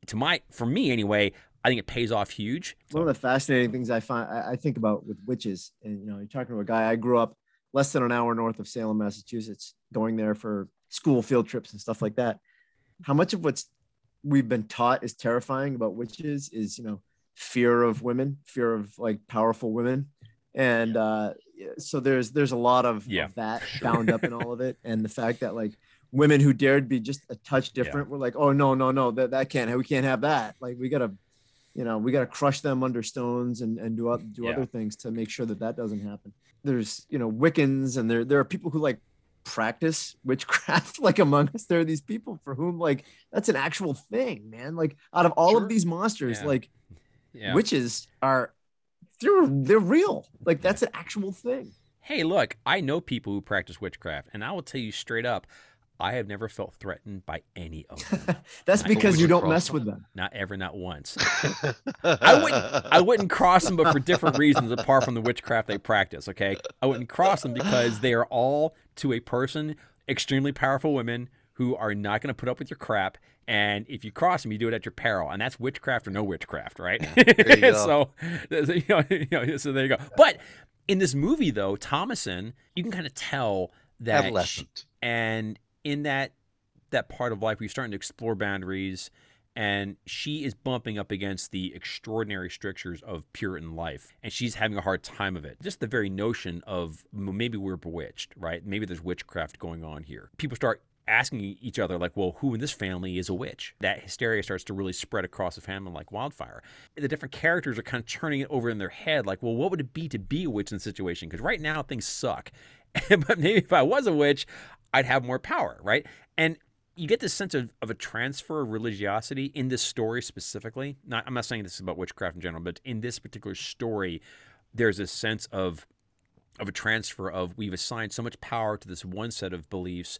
[SPEAKER 1] to my for me anyway, I think it pays off huge.
[SPEAKER 4] One of the fascinating things I find I, I think about with witches, and you know, you're talking to a guy. I grew up less than an hour north of Salem, Massachusetts, going there for school field trips and stuff like that. How much of what's we've been taught is terrifying about witches is you know fear of women, fear of like powerful women, and uh, so there's there's a lot of,
[SPEAKER 1] Yeah.
[SPEAKER 4] of that
[SPEAKER 2] Sure.
[SPEAKER 4] bound up in all of it, and the fact that like women who dared be just a touch different were like, oh no no no that that can't we can't have that like we gotta you know we gotta crush them under stones and and do do
[SPEAKER 1] Yeah.
[SPEAKER 4] other things to make sure that that doesn't happen. There's you know Wiccans and there there are people who like practice witchcraft like among us there are these people for whom like that's an actual thing man like out of all
[SPEAKER 2] Sure.
[SPEAKER 4] of these monsters
[SPEAKER 1] Yeah.
[SPEAKER 4] like
[SPEAKER 1] Yeah.
[SPEAKER 4] witches are they're they're real like that's an actual thing
[SPEAKER 1] hey, look, I know people who practice witchcraft, and I will tell you straight up, I have never felt threatened by any of them.
[SPEAKER 4] that's
[SPEAKER 1] I
[SPEAKER 4] because you don't mess
[SPEAKER 2] them.
[SPEAKER 4] with them
[SPEAKER 1] not ever, not once. I wouldn't I wouldn't cross them, but for different reasons apart from the witchcraft they practice. Okay, I wouldn't cross them because they are all to a person extremely powerful women who are not going to put up with your crap. And if you cross them, you do it at your peril, and that's witchcraft or no witchcraft, right?
[SPEAKER 2] There you go.
[SPEAKER 1] so, you know, you know, so there you go. But in this movie, though, Thomasin, you can kind of tell that she- and in that that part of life where you're starting to explore boundaries and she is bumping up against the extraordinary strictures of puritan life and she's having a hard time of it. Just the very notion of maybe we're bewitched right? Maybe there's witchcraft going on here. People start asking each other like well who in this family is a witch? That hysteria starts to really spread across the family like wildfire. The different characters are kind of turning it over in their head like well what would it be to be a witch in the situation? Because right now things suck. But maybe if I was a witch, I'd have more power, right? And you get this sense of, of a transfer of religiosity in this story specifically. Not, I'm not saying this is about witchcraft in general, but in this particular story, there's a sense of of a transfer of we've assigned so much power to this one set of beliefs.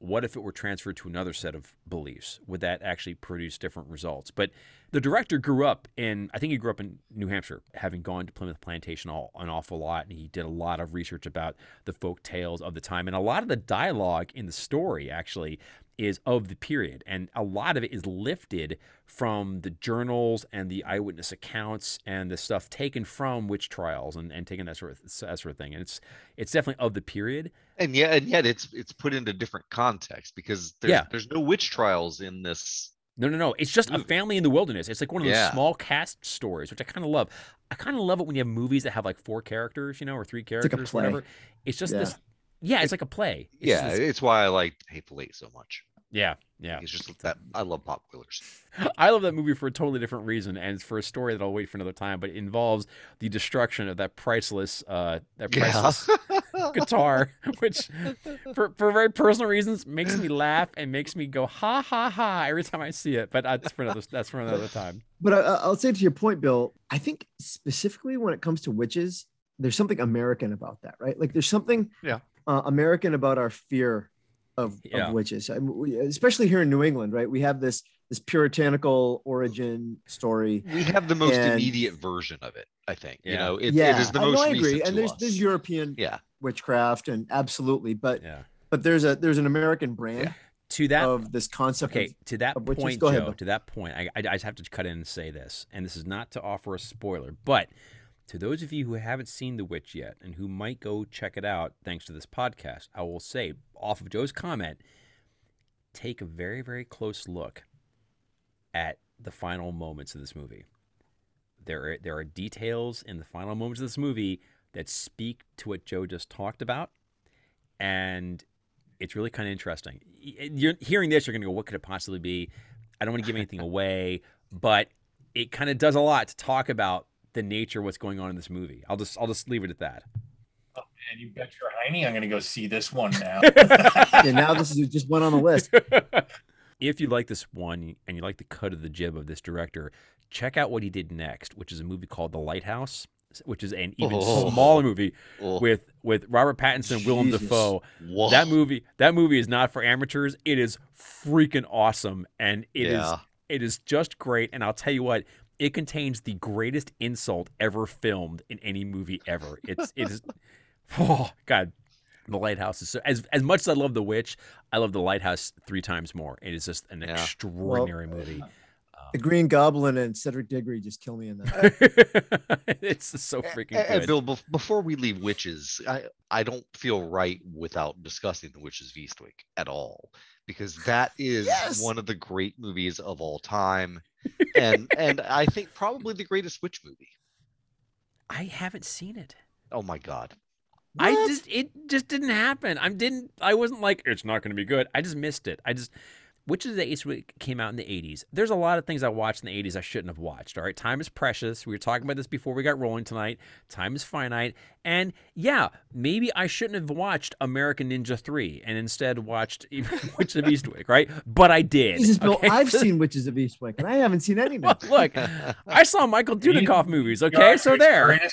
[SPEAKER 1] What if it were transferred to another set of beliefs? Would that actually produce different results? But the director grew up in, I think he grew up in New Hampshire, having gone to Plymouth Plantation all, an awful lot. And he did a lot of research about the folk tales of the time. And a lot of the dialogue in the story actually is of the period. And a lot of it is lifted from the journals and the eyewitness accounts and the stuff taken from witch trials and, and taken that sort of that sort of thing. And it's it's definitely of the period.
[SPEAKER 2] and yet and yet it's it's put into different context because there's
[SPEAKER 1] Yeah.
[SPEAKER 2] there's no witch trials in this
[SPEAKER 1] No, no, no. It's just a family in the wilderness. It's like one of those
[SPEAKER 2] Yeah.
[SPEAKER 1] small cast stories, which I kind of love. I kind of love it when you have movies that have like four characters, you know, or three
[SPEAKER 4] like a
[SPEAKER 1] characters,
[SPEAKER 4] play.
[SPEAKER 1] whatever. It's just
[SPEAKER 4] Yeah.
[SPEAKER 1] this. Yeah, it's like a play. It's
[SPEAKER 2] yeah
[SPEAKER 1] just this-
[SPEAKER 2] it's why i like hateful eight so much
[SPEAKER 1] yeah, yeah.
[SPEAKER 2] it's just that i love pop quizzers
[SPEAKER 1] I love that movie for a totally different reason, and it's for a story that I'll wait for another time. But it involves the destruction of that priceless, uh, that priceless guitar, which, for for very personal reasons, makes me laugh and makes me go ha ha ha every time I see it. But that's for another. That's for another time.
[SPEAKER 4] But I, I'll say to your point, Bill, I think specifically when it comes to witches, there's something American about that, right? Like there's something
[SPEAKER 2] Yeah.
[SPEAKER 4] Uh, American about our fear of,
[SPEAKER 1] Yeah.
[SPEAKER 4] of witches, I mean, we- especially here in New England, right? We have this this puritanical origin story.
[SPEAKER 2] we have the most
[SPEAKER 4] And-
[SPEAKER 2] immediate version of it i think you know it,
[SPEAKER 4] yeah,
[SPEAKER 2] it is the
[SPEAKER 4] I-
[SPEAKER 2] most
[SPEAKER 4] no, I
[SPEAKER 2] recent
[SPEAKER 4] agree. And there's
[SPEAKER 2] us.
[SPEAKER 4] there's European
[SPEAKER 2] yeah
[SPEAKER 4] witchcraft, and absolutely, but
[SPEAKER 1] Yeah.
[SPEAKER 4] but there's a there's an American brand
[SPEAKER 2] Yeah.
[SPEAKER 1] To that
[SPEAKER 4] of this concept.
[SPEAKER 1] Okay,
[SPEAKER 4] Of,
[SPEAKER 1] to that
[SPEAKER 4] of witches.
[SPEAKER 1] point,
[SPEAKER 4] Go ahead,
[SPEAKER 1] Joe.
[SPEAKER 4] Bill.
[SPEAKER 1] To that point, I, I, I just have to cut in and say this, and this is not to offer a spoiler, but to those of you who haven't seen The Witch yet and who might go check it out thanks to this podcast, I will say, off of Joe's comment, take a very, very close look at the final moments of this movie. There are, there are details in the final moments of this movie that speak to what Joe just talked about, and it's really kind of interesting. You're hearing this, you're going to go, "What could it possibly be?" I don't want to give anything away, but it kind of does a lot to talk about the nature of what's going on in this movie. I'll just I'll just leave it at that.
[SPEAKER 3] Oh, and you bet your hiney, I'm going to go see this one now.
[SPEAKER 4] yeah, now this is just one on the list.
[SPEAKER 1] if you like this one and you like the cut of the jib of this director, check out what he did next, which is a movie called The Lighthouse, which is an even
[SPEAKER 2] Oh.
[SPEAKER 1] smaller movie
[SPEAKER 2] Oh,
[SPEAKER 1] with with Robert Pattinson, and Willem Dafoe.
[SPEAKER 2] whoa.
[SPEAKER 1] That movie that movie is not for amateurs. It is freaking awesome and it is
[SPEAKER 2] yeah
[SPEAKER 1] it is just great and I'll tell you what it contains the greatest insult ever filmed in any movie ever. It's it is oh god the lighthouse is so as as much as I love the witch I love the lighthouse three times more. It is just an
[SPEAKER 2] Yeah.
[SPEAKER 1] extraordinary movie. Um,
[SPEAKER 4] The Green Goblin and Cedric Diggory just kill me in that.
[SPEAKER 1] it's so freaking
[SPEAKER 2] And, and
[SPEAKER 1] good.
[SPEAKER 2] Bill, before we leave witches, I I don't feel right without discussing the Witches of Eastwick at all because that is
[SPEAKER 4] Yes!
[SPEAKER 2] one of the great movies of all time, and and I think probably the greatest witch movie.
[SPEAKER 1] I haven't seen it.
[SPEAKER 2] Oh my god!
[SPEAKER 1] I just it just didn't happen. I didn't. I wasn't like it's not going to be good. I just missed it. I just. Witches of the Eastwick came out in the 80s. There's a lot of things I watched in the 80s I shouldn't have watched. All right. Time is precious. We were talking about this before we got rolling tonight. Time is finite. And yeah, maybe I shouldn't have watched American Ninja 3 and instead watched Witches of Eastwick, right? But I did.
[SPEAKER 4] Jesus, Bill,
[SPEAKER 1] okay?
[SPEAKER 4] I've seen Witches of Eastwick and I haven't seen any
[SPEAKER 1] Well, look, I saw Michael Dudikoff movies, okay? So there.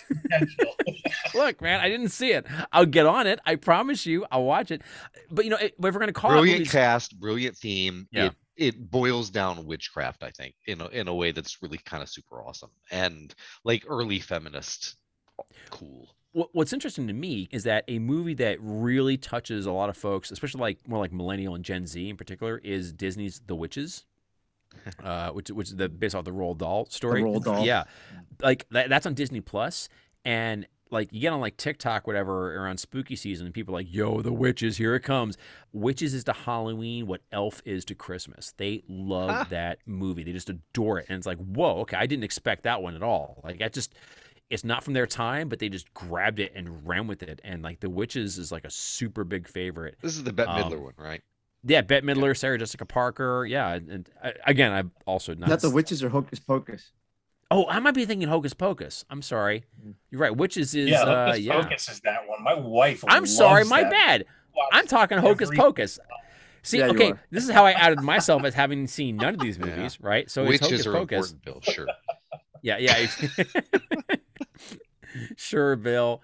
[SPEAKER 1] Look, man, I didn't see it. I'll get on it. I promise you. I'll watch it. But you know, if we're going to call it
[SPEAKER 2] brilliant
[SPEAKER 1] movies,
[SPEAKER 2] cast, brilliant theme.
[SPEAKER 1] Yeah.
[SPEAKER 2] It it boils down witchcraft, I think, in a in a way that's really kind of super awesome and like early feminist, cool.
[SPEAKER 1] what's interesting to me is that a movie that really touches a lot of folks, especially like more like millennial and Gen Z in particular, is Disney's The Witches. Uh, which which is the based off the Roald Dahl story.
[SPEAKER 4] Roald Dahl.
[SPEAKER 1] Yeah, like that, that's on Disney Plus, and like you get on like TikTok, whatever, around spooky season, and people are like, "Yo, the witches, here it comes." Witches is to Halloween what Elf is to Christmas. They love
[SPEAKER 2] Ah.
[SPEAKER 1] that movie. They just adore it, and it's like, whoa, okay, I didn't expect that one at all. Like, I just, it's not from their time, but they just grabbed it and ran with it. And like, the witches is like a super big favorite.
[SPEAKER 2] This is the Bette Midler
[SPEAKER 1] Um,
[SPEAKER 2] one, right?
[SPEAKER 1] Yeah, Bette Midler, Sarah Jessica Parker. Yeah, and, and uh, again, I've also not.
[SPEAKER 4] Not the Witches or Hocus Pocus.
[SPEAKER 1] Oh, I might be thinking Hocus Pocus. I'm sorry. You're right. Witches is
[SPEAKER 3] yeah,
[SPEAKER 1] uh,
[SPEAKER 3] Hocus
[SPEAKER 1] yeah.
[SPEAKER 3] Pocus is that one. My wife.
[SPEAKER 1] I'm sorry, my
[SPEAKER 3] that.
[SPEAKER 1] bad.
[SPEAKER 3] Watch
[SPEAKER 1] I'm talking Hocus Pocus. See,
[SPEAKER 4] Yeah,
[SPEAKER 1] okay, this is how I outed myself as having seen none of these
[SPEAKER 2] Yeah.
[SPEAKER 1] movies, right? So it's Hocus
[SPEAKER 2] are
[SPEAKER 1] Pocus.
[SPEAKER 2] important, Bill. Sure.
[SPEAKER 1] Yeah, yeah. sure, Bill.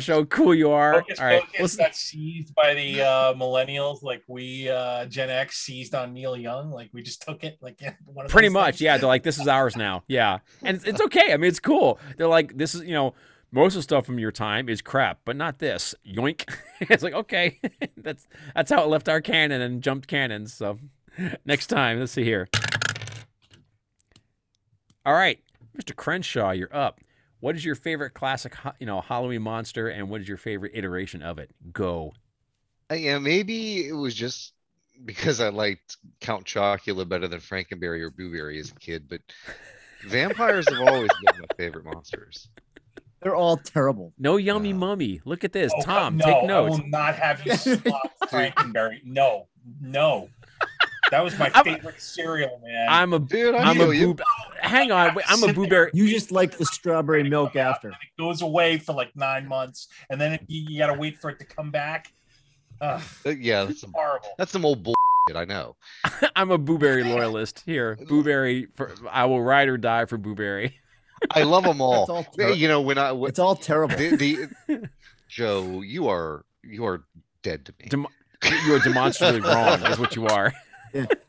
[SPEAKER 1] Show how cool you are.
[SPEAKER 3] Hocus
[SPEAKER 1] All right, let's-
[SPEAKER 3] got seized by the uh, millennials, like we uh, Gen X seized on Neil Young. Like we just took it, like yeah, one of
[SPEAKER 1] Pretty much,
[SPEAKER 3] things.
[SPEAKER 1] yeah. They're like, this is ours now. Yeah, and it's, it's okay. I mean, it's cool. They're like, this is you know, most of the stuff from your time is crap, but not this. Yoink. it's like okay, that's that's how it left our canon and jumped cannons. So next time, let's see here. All right, Mr. Crenshaw, you're up. What is your favorite classic, you know, Halloween monster, and what is your favorite iteration of it? Go.
[SPEAKER 2] Uh, yeah, maybe it was just because I liked Count Chocula better than Frankenberry or Booberry as a kid, but vampires have always been my favorite monsters.
[SPEAKER 4] They're all terrible.
[SPEAKER 1] No yummy
[SPEAKER 2] Wow.
[SPEAKER 1] mummy. Look at this,
[SPEAKER 3] Oh,
[SPEAKER 1] Tom.
[SPEAKER 3] no,
[SPEAKER 1] take notes.
[SPEAKER 3] I will not have you swap Frankenberry. No, no. That was my
[SPEAKER 1] I'm-
[SPEAKER 3] favorite cereal, man.
[SPEAKER 1] I'm a
[SPEAKER 2] Dude, I
[SPEAKER 1] I'm a
[SPEAKER 2] feel you.
[SPEAKER 1] boob. Hang on, wait, I'm a
[SPEAKER 3] Sit there.
[SPEAKER 1] booberry.
[SPEAKER 4] You just like the strawberry milk after.
[SPEAKER 3] It goes away for like nine months, and then it, you, you got to wait for it to come back. Ugh,
[SPEAKER 2] Uh, Yeah, that's some
[SPEAKER 3] horrible.
[SPEAKER 2] that's some old bull. I know.
[SPEAKER 1] I'm a booberry loyalist. Here, booberry. For, I will ride or die for booberry.
[SPEAKER 2] I love them all.
[SPEAKER 4] all ter-
[SPEAKER 2] you know when I when,
[SPEAKER 4] It's all terrible.
[SPEAKER 2] the, the Joe, you are you are dead to me.
[SPEAKER 1] Dem- you are demonstrably wrong. Is what you are.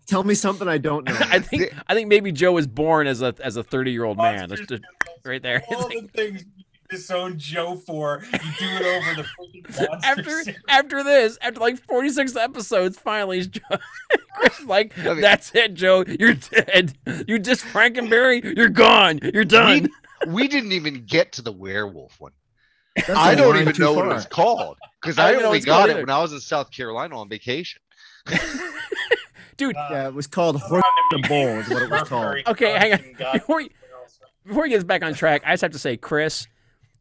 [SPEAKER 4] Tell me something I don't know.
[SPEAKER 1] I think. I think maybe Joe was born as a as a 30 year old man. Just right there. It's
[SPEAKER 3] All
[SPEAKER 1] like-
[SPEAKER 3] the things you disown Joe for, you do it over the freaking
[SPEAKER 1] after
[SPEAKER 3] series.
[SPEAKER 1] after this, after like 46 episodes, finally, is Joe, Chris like,
[SPEAKER 2] I mean-
[SPEAKER 1] that's it, Joe. You're dead. You just Frankenberry. You're gone. You're done.
[SPEAKER 2] We, we didn't even get to the werewolf one.
[SPEAKER 4] That's
[SPEAKER 2] I
[SPEAKER 4] a
[SPEAKER 2] don't even
[SPEAKER 4] too
[SPEAKER 2] know what it was called because
[SPEAKER 1] I
[SPEAKER 2] I,
[SPEAKER 1] don't even know what
[SPEAKER 2] only got it
[SPEAKER 1] either.
[SPEAKER 2] when I was in South Carolina on vacation.
[SPEAKER 1] Dude,
[SPEAKER 3] Uh,
[SPEAKER 4] Yeah, it was called Horse in a Bowl, is what it was called.
[SPEAKER 1] Okay, hang on. Before, you, before he gets back on track, I just have to say, Chris,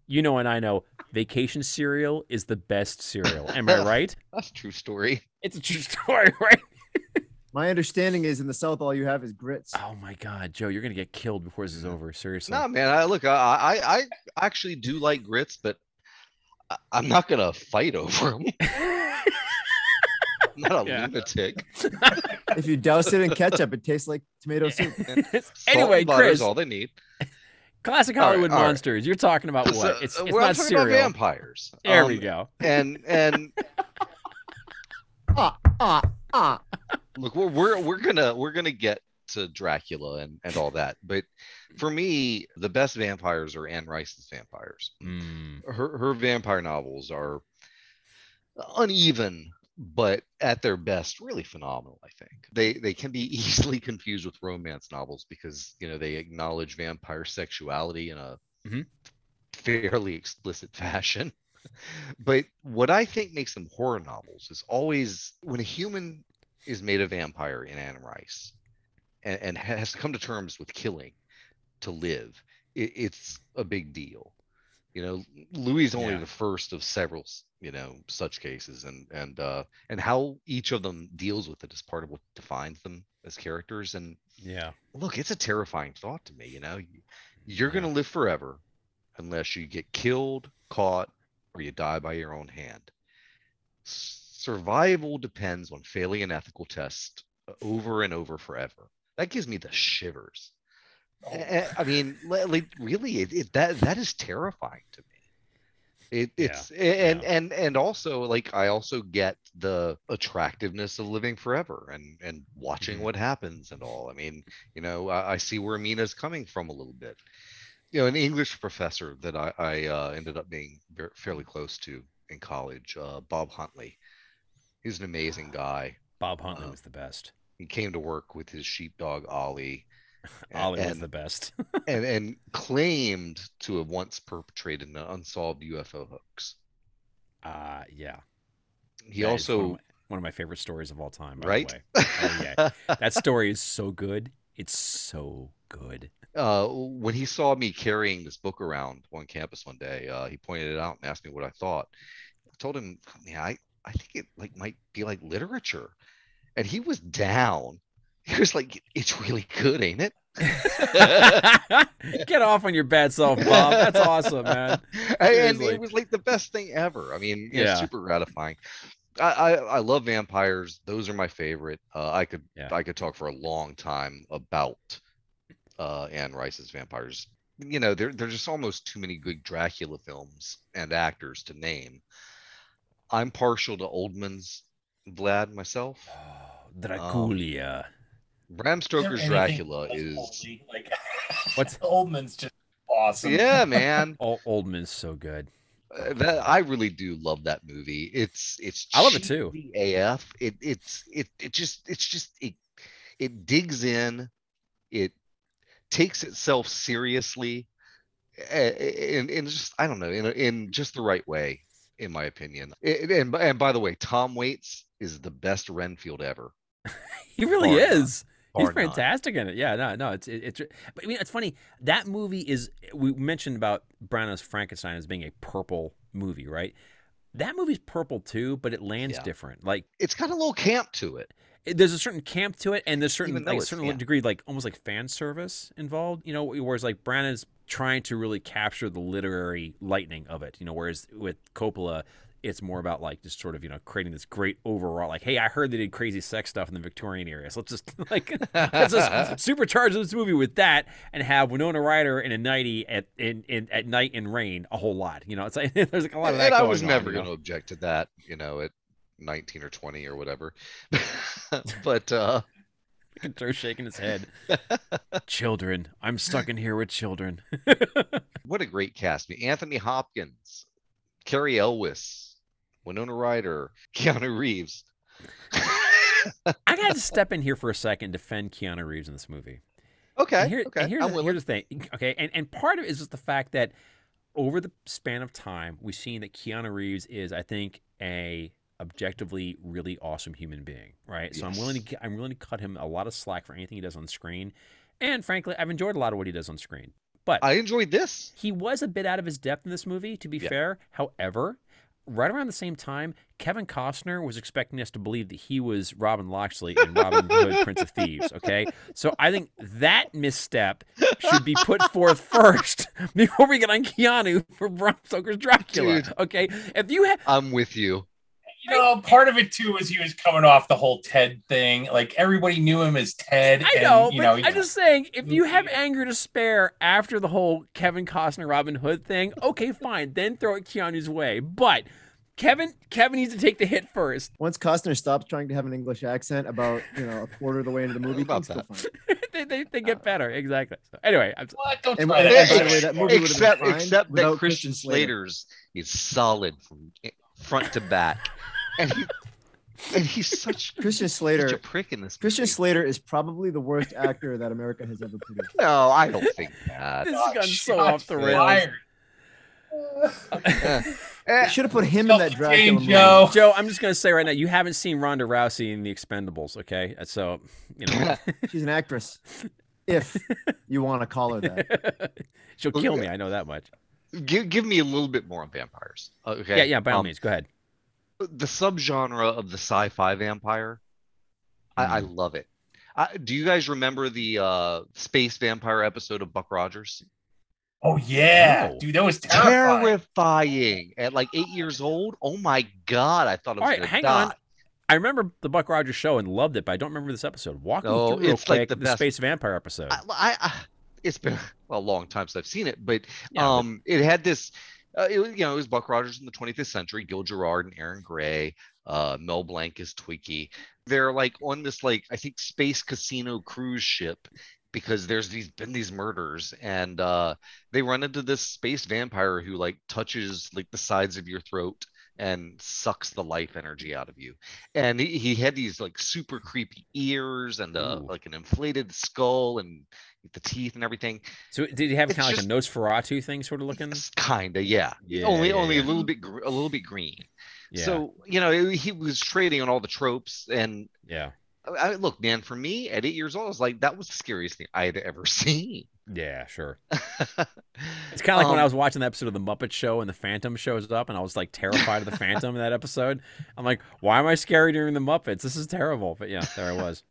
[SPEAKER 1] you know and I know, vacation cereal is the best cereal. Am I right?
[SPEAKER 2] That's a true story.
[SPEAKER 1] It's a true story, right?
[SPEAKER 4] My understanding is in the South, all you have is grits.
[SPEAKER 1] Oh my God, Joe, you're gonna get killed before this is over. Seriously.
[SPEAKER 2] No, man. I look. I I, I actually do like grits, but I, I'm not gonna fight over them. I'm not a
[SPEAKER 1] Yeah.
[SPEAKER 2] lunatic.
[SPEAKER 4] If you douse it in ketchup, it tastes like tomato soup.
[SPEAKER 2] Salt
[SPEAKER 1] anyway,
[SPEAKER 2] and is
[SPEAKER 1] Chris,
[SPEAKER 2] all they need.
[SPEAKER 1] classic Hollywood
[SPEAKER 2] all right.
[SPEAKER 1] monsters. You're talking about what?
[SPEAKER 2] So,
[SPEAKER 1] it's it's
[SPEAKER 2] we're-
[SPEAKER 1] not
[SPEAKER 2] talking about vampires.
[SPEAKER 1] There
[SPEAKER 2] Um,
[SPEAKER 1] we go.
[SPEAKER 2] And and
[SPEAKER 4] Ah, ah, ah.
[SPEAKER 2] look, we're we're we're gonna we're gonna get to Dracula and and all that, but for me, the best vampires are Anne Rice's vampires.
[SPEAKER 1] Mm,
[SPEAKER 2] Her her vampire novels are uneven but at their best, really phenomenal. I think they they can be easily confused with romance novels because you know they acknowledge vampire sexuality in a
[SPEAKER 1] Mhm.
[SPEAKER 2] fairly explicit fashion. but what I think makes them horror novels is always when a human is made a vampire in Anne Rice and, and has to come to terms with killing to live, it, it's a big deal. You know, Louis is only
[SPEAKER 1] Yeah.
[SPEAKER 2] the first of several, you know, such cases, and and uh, and how each of them deals with it is part of what defines them as characters. And
[SPEAKER 1] Yeah.
[SPEAKER 2] look, it's a terrifying thought to me. You know, You- you're gonna live forever unless you get killed, caught, or you die by your own hand. Survival depends on failing an ethical test over and over forever. That gives me the shivers.
[SPEAKER 3] Oh,
[SPEAKER 2] I mean, like really, it, it that that is terrifying to me. It it's a- and
[SPEAKER 1] yeah.
[SPEAKER 2] and and also like I also get the attractiveness of living forever and and watching
[SPEAKER 1] Mhm.
[SPEAKER 2] what happens and all. I mean, you know, I, I see where Mina's coming from a little bit. You know, an English professor that I, I uh, ended up being ver- fairly close to in college, uh, Bob Huntley. He's an amazing guy.
[SPEAKER 1] Bob Huntley
[SPEAKER 2] Uh,
[SPEAKER 1] was the best.
[SPEAKER 2] He came to work with his sheepdog Ollie.
[SPEAKER 1] Ollie was
[SPEAKER 2] and-
[SPEAKER 1] the best.
[SPEAKER 2] and and claimed to have once perpetrated an unsolved UFO hoax.
[SPEAKER 1] Uh yeah.
[SPEAKER 2] He
[SPEAKER 1] That is one of
[SPEAKER 2] also
[SPEAKER 1] my- one of my favorite stories of all time, by
[SPEAKER 2] Right?
[SPEAKER 1] the way. Oh yeah. That story is so good. It's so good.
[SPEAKER 2] uh, when he saw me carrying this book around on campus one day, uh, he pointed it out and asked me what I thought. I told him, yeah, I, I think it like might be like literature. And he was down. He was like, it's really good, ain't it?
[SPEAKER 1] Get off on your bad self, Bob. That's awesome, man.
[SPEAKER 2] and it was like the best thing ever. I mean, yeah, super gratifying. I, I I love vampires. Those are my favorite. Uh, I could
[SPEAKER 1] Yeah.
[SPEAKER 2] I could talk for a long time about uh, Anne Rice's vampires. You know, there there's just almost too many good Dracula films and actors to name. I'm partial to Oldman's Vlad myself.
[SPEAKER 1] Oh, Dracula.
[SPEAKER 2] Bram
[SPEAKER 3] is
[SPEAKER 2] Stoker's Dracula is
[SPEAKER 3] holy? like
[SPEAKER 1] What's-
[SPEAKER 3] Oldman's just awesome.
[SPEAKER 2] yeah, man.
[SPEAKER 1] Ol- Oldman's so good.
[SPEAKER 2] Uh, that I really do love that movie. It's it's
[SPEAKER 1] I love it too.
[SPEAKER 2] AF. It it's it it just it's just it it digs in. It takes itself seriously, and and just I don't know in in just the right way, in my opinion. It- and and by the way, Tom Waits is the best Renfield ever.
[SPEAKER 1] He really
[SPEAKER 2] Bar none.
[SPEAKER 1] is. He's
[SPEAKER 2] none.
[SPEAKER 1] fantastic in it. Yeah, no, no, it's it, it's. But I mean, it's funny. That movie is. We mentioned about Branagh's Frankenstein as being a purple movie, right? That movie's purple too, but it lands
[SPEAKER 2] Yeah.
[SPEAKER 1] different. Like
[SPEAKER 2] It's got a little camp to it.
[SPEAKER 1] it- there's a certain camp to it, and there's certain like a certain degree, like almost like fan service involved. You know, whereas like Branagh's trying to really capture the literary lightning of it. You know, whereas with Coppola. It's more about like just sort of you know creating this great overall like hey I heard they did crazy sex stuff in the Victorian era so let's just like let's just supercharge this movie with that and have Winona Ryder in a nighty at in, in at night in rain a whole lot. You know, it's like there's like a lot of that.
[SPEAKER 2] and I was
[SPEAKER 1] on,
[SPEAKER 2] never
[SPEAKER 1] you
[SPEAKER 2] going to object to that, you know, at 19 or 20 or whatever. but uh
[SPEAKER 1] Joe shaking his head. children, I'm stuck in here with children.
[SPEAKER 2] what a great cast. Anthony Hopkins, Cary Elwes, Winona Ryder, Keanu Reeves.
[SPEAKER 1] I got to step in here for a second and defend Keanu Reeves in this movie.
[SPEAKER 2] okay,
[SPEAKER 1] And here-
[SPEAKER 2] okay.
[SPEAKER 1] and here's, the, here's the thing. Okay, and, and part of it is just the fact that over the span of time, we've seen that Keanu Reeves is, I think, a objectively really awesome human being, right? So I'm willing to I'm willing to cut him a lot of slack for anything he does on screen, and frankly, I've enjoyed a lot of what he does on screen. But
[SPEAKER 2] I enjoyed this.
[SPEAKER 1] he was a bit out of his depth in this movie, to be
[SPEAKER 2] Yeah.
[SPEAKER 1] fair. However, right around the same time, Kevin Costner was expecting us to believe that he was Robin Loxley in Robin Hood, Prince of Thieves. Okay, so I think that misstep should be put forth first before we get on Keanu for Bram Stoker's Dracula.
[SPEAKER 2] Dude.
[SPEAKER 1] Okay, if you have.
[SPEAKER 2] I'm with you.
[SPEAKER 3] You know, part of it too was he was coming off the whole Ted thing. Like everybody knew him as Ted.
[SPEAKER 1] I
[SPEAKER 3] and,
[SPEAKER 1] know,
[SPEAKER 3] you
[SPEAKER 1] but
[SPEAKER 3] know,
[SPEAKER 1] I'm just saying, if you have anger to spare after the whole Kevin Costner Robin Hood thing, okay, fine, then throw it Keanu's way. But Kevin, Kevin needs to take the hit first.
[SPEAKER 4] Once Costner stops trying to have an English accent about you know a quarter of the way into the movie,
[SPEAKER 2] About
[SPEAKER 4] things
[SPEAKER 2] that.
[SPEAKER 4] fine.
[SPEAKER 1] they, they, they get better, exactly. So anyway, I'm,
[SPEAKER 3] what? Don't
[SPEAKER 4] And, and-
[SPEAKER 3] that.
[SPEAKER 4] by the way, that movie would have
[SPEAKER 2] except
[SPEAKER 4] been fine
[SPEAKER 2] except that Christian
[SPEAKER 4] Slater.
[SPEAKER 2] Slater's is solid from i- front to back. And he, and he's such,
[SPEAKER 4] Christian
[SPEAKER 2] such a
[SPEAKER 4] Slater.
[SPEAKER 2] prick in this.
[SPEAKER 4] Christian
[SPEAKER 2] movie.
[SPEAKER 4] Slater is probably the worst actor that America has ever produced.
[SPEAKER 2] No, I don't think that.
[SPEAKER 1] This has gotten so off the rails.
[SPEAKER 3] fired.
[SPEAKER 2] Eh, eh,
[SPEAKER 4] Should have put him in that Dracula
[SPEAKER 3] Self-contained,
[SPEAKER 4] movie.
[SPEAKER 3] Joe.
[SPEAKER 1] Joe, I'm just gonna say right now, you haven't seen Ronda Rousey in The Expendables, okay? So, you know,
[SPEAKER 4] She's an actress. If you want to call her that.
[SPEAKER 1] she'll kill me. I know that much.
[SPEAKER 2] Give give me a little bit more on vampires. Okay.
[SPEAKER 1] Yeah, yeah. By all
[SPEAKER 2] Um,
[SPEAKER 1] means, go ahead.
[SPEAKER 2] the subgenre of the sci-fi vampire I, I love it I, do you guys remember the uh space vampire episode of buck rogers
[SPEAKER 3] Oh yeah,
[SPEAKER 1] No.
[SPEAKER 3] dude, that was terrifying.
[SPEAKER 2] terrifying at like eight years old oh my god i thought i was
[SPEAKER 1] All right, hang
[SPEAKER 2] die.
[SPEAKER 1] on. I remember the Buck Rogers show and loved it, but I don't remember this episode. Walk me
[SPEAKER 2] No,
[SPEAKER 1] through real
[SPEAKER 2] it's like
[SPEAKER 1] quick
[SPEAKER 2] the
[SPEAKER 1] the, space vampire episode.
[SPEAKER 2] I, I, I it's been a long time since I've seen it, but
[SPEAKER 1] Yeah,
[SPEAKER 2] um, it had this. Uh, it was, you know, it was Buck Rogers in the 25th century, Gil Gerard and Erin Gray, uh, Mel Blanc is Twiki. They're like on this like I think space casino cruise ship because there's these been these murders and uh, they run into this space vampire who like touches like the sides of your throat and sucks the life energy out of you. And he, he had these like super creepy ears and uh, like an inflated skull and the teeth and everything.
[SPEAKER 1] so did he have kind of like a Nosferatu thing, sort of looking?
[SPEAKER 2] Kinda, yeah.
[SPEAKER 1] Yeah,
[SPEAKER 2] only
[SPEAKER 1] yeah,
[SPEAKER 2] only
[SPEAKER 1] yeah.
[SPEAKER 2] a little bit gr- a little bit green.
[SPEAKER 1] Yeah,
[SPEAKER 2] So you know he was trading on all the tropes and
[SPEAKER 1] yeah,
[SPEAKER 2] I, look, man, for me at eight years old, I was like, that was the scariest thing I had ever seen.
[SPEAKER 1] yeah. Sure. It's kind of like when I
[SPEAKER 2] Um,
[SPEAKER 1] was watching the episode of the Muppet Show and the Phantom shows up, and I was like terrified of the Phantom in that episode. I'm like, why am I scary during the Muppets? This is terrible. But yeah, there I was.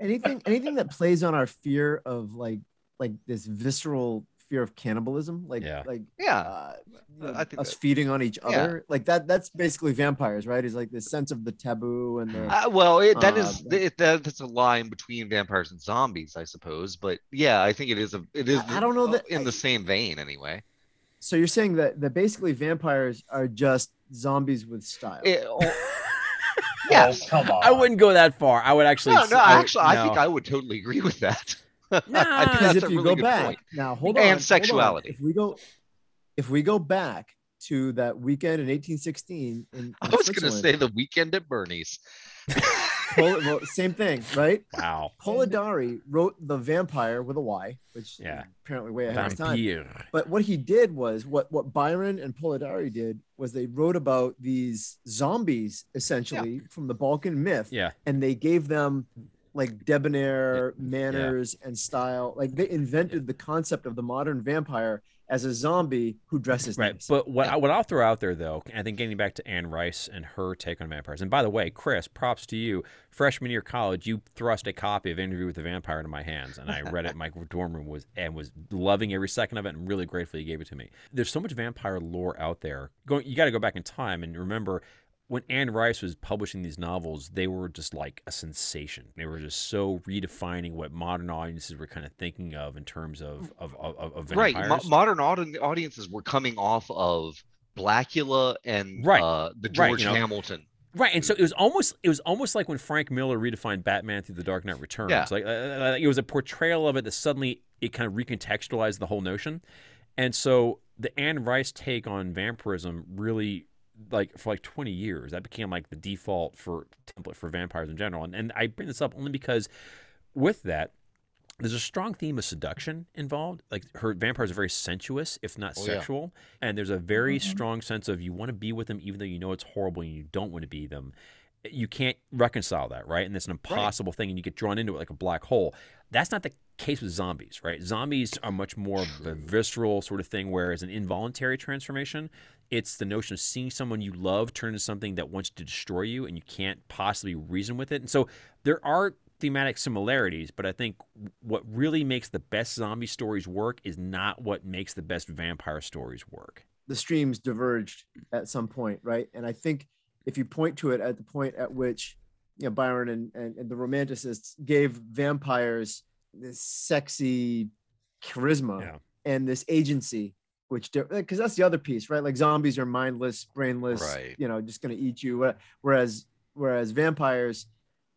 [SPEAKER 4] Anything anything that plays on our fear of like like this visceral fear of cannibalism like
[SPEAKER 1] Yeah.
[SPEAKER 4] like
[SPEAKER 2] Yeah,
[SPEAKER 4] uh, you know,
[SPEAKER 2] I think
[SPEAKER 4] us
[SPEAKER 2] that-
[SPEAKER 4] feeding on each
[SPEAKER 2] Yeah.
[SPEAKER 4] other like that that's basically vampires right is like this sense of the taboo and the
[SPEAKER 2] Uh, well, it, that
[SPEAKER 4] Uh,
[SPEAKER 2] is it, that, that's a line between vampires and zombies, I suppose. But yeah, I think it is a it is.
[SPEAKER 4] I- I don't know that-
[SPEAKER 2] in the same vein anyway.
[SPEAKER 4] so you're saying that that basically vampires are just zombies with style
[SPEAKER 2] It- oh,
[SPEAKER 3] Oh,
[SPEAKER 2] yes.
[SPEAKER 3] come on.
[SPEAKER 1] I wouldn't go that far. I would actually.
[SPEAKER 2] No, no,
[SPEAKER 1] I would-
[SPEAKER 2] actually, I think. I would totally agree with that. I think
[SPEAKER 4] because
[SPEAKER 2] that's
[SPEAKER 4] if
[SPEAKER 2] a
[SPEAKER 4] you
[SPEAKER 2] really
[SPEAKER 4] go
[SPEAKER 2] good
[SPEAKER 4] back
[SPEAKER 2] point.
[SPEAKER 4] now hold
[SPEAKER 2] And
[SPEAKER 4] on hold on.
[SPEAKER 2] sexuality.
[SPEAKER 4] if we go if we go back to that weekend in 1816 in, in
[SPEAKER 2] I was going to say the weekend at Bernie's.
[SPEAKER 4] Pol- well, same thing right
[SPEAKER 1] Wow.
[SPEAKER 4] Polidori wrote The Vampire with a Y, which
[SPEAKER 1] Yeah.
[SPEAKER 4] is apparently way ahead of time.
[SPEAKER 1] Vampire.
[SPEAKER 4] But what he did was what what Byron and Polidori did was they wrote about these zombies essentially from the Balkan myth,
[SPEAKER 1] Yeah.
[SPEAKER 4] and they gave them like debonair manners and style. Like they invented the concept of the modern vampire as a zombie who dresses
[SPEAKER 1] Right.
[SPEAKER 4] nice.
[SPEAKER 1] But what
[SPEAKER 2] Yeah.
[SPEAKER 1] what I'll throw out there though, I think getting back to Anne Rice and her take on vampires. And by the way, Chris, props to you. Freshman year of college, you thrust a copy of Interview with the Vampire into my hands, and I read it in my dorm room was and was loving every second of it, and really grateful you gave it to me. There's so much vampire lore out there. Going, you got to go back in time and remember. When Anne Rice was publishing these novels, they were just like a sensation. They were just so redefining what modern audiences were kind of thinking of in terms of of, of, of
[SPEAKER 2] Right. Mo- modern audi- audiences were coming off of Blackula and
[SPEAKER 1] Right.
[SPEAKER 2] uh, the
[SPEAKER 1] Right,
[SPEAKER 2] George
[SPEAKER 1] you know.
[SPEAKER 2] Hamilton.
[SPEAKER 1] Right, and so it was almost it was almost like when Frank Miller redefined Batman through The Dark Knight Returns.
[SPEAKER 2] Yeah.
[SPEAKER 1] Like uh, uh, it was a portrayal of it that suddenly it kind of recontextualized the whole notion, and so the Anne Rice take on vampirism really like for like 20 years that became like the default for template for vampires in general. And, and i bring this up only because with that there's a strong theme of seduction involved. Like her vampires are very sensuous if not
[SPEAKER 2] Oh, yeah.
[SPEAKER 1] sexual. And there's a very
[SPEAKER 4] Mhm.
[SPEAKER 1] strong sense of you want to be with them even though you know it's horrible and you don't want to be them. You can't reconcile that right? And it's an impossible thing and you get drawn into it like a black hole. That's not the case with zombies right? Zombies are much more of a visceral sort of thing whereas an involuntary transformation it's the notion of seeing someone you love turn into something that wants to destroy you and you can't possibly reason with it and so there are thematic similarities but i think what really makes the best zombie stories work is not what makes the best vampire stories work
[SPEAKER 4] the streams diverged at some point, right? And I think if you point to it at the point at which you know Byron and, and, and the romanticists gave vampires this sexy charisma
[SPEAKER 1] Yeah.
[SPEAKER 4] and this agency, which because eh, that's the other piece, right? Like zombies are mindless, brainless,
[SPEAKER 2] Right.
[SPEAKER 4] you know, just gonna eat you. Whereas whereas vampires,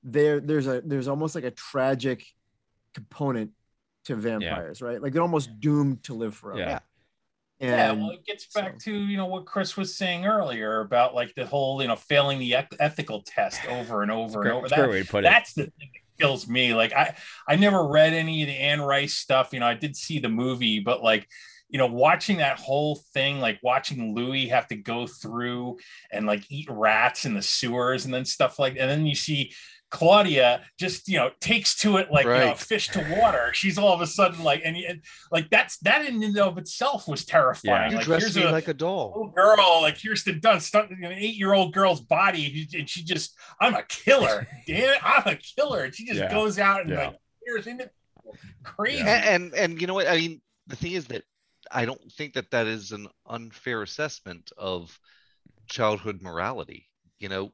[SPEAKER 4] there there's a there's almost like a tragic component to vampires, right? Like they're almost doomed to live forever.
[SPEAKER 1] yeah
[SPEAKER 4] And
[SPEAKER 3] yeah, well, it gets back to you know what Chris was saying earlier about like the whole you know failing the ethical test over and over and over.
[SPEAKER 1] it's a great
[SPEAKER 3] That,
[SPEAKER 1] way to it.
[SPEAKER 3] that's the thing that kills me. Like I, I never read any of the Anne Rice stuff. You know, I did see the movie, but like, you know, watching that whole thing, like watching Louis have to go through and like eat rats in the sewers and then stuff like, and then you see Claudia just you know takes to it like you know fish to water. She's all of a sudden like and, and like that's that in and of itself was terrifying.
[SPEAKER 2] You
[SPEAKER 3] Like
[SPEAKER 2] dress
[SPEAKER 3] here's
[SPEAKER 2] me
[SPEAKER 3] a
[SPEAKER 2] like a doll.
[SPEAKER 3] little girl like here's Kirsten Dunst, an eight-year-old girl's body, and she just I'm a killer. Damn it, I'm a killer. And she just
[SPEAKER 1] Yeah.
[SPEAKER 3] goes out and
[SPEAKER 1] Yeah.
[SPEAKER 3] like tears into crazy.
[SPEAKER 2] And, and and you know what? I mean, the thing is that I don't think that that is an unfair assessment of childhood morality. You know,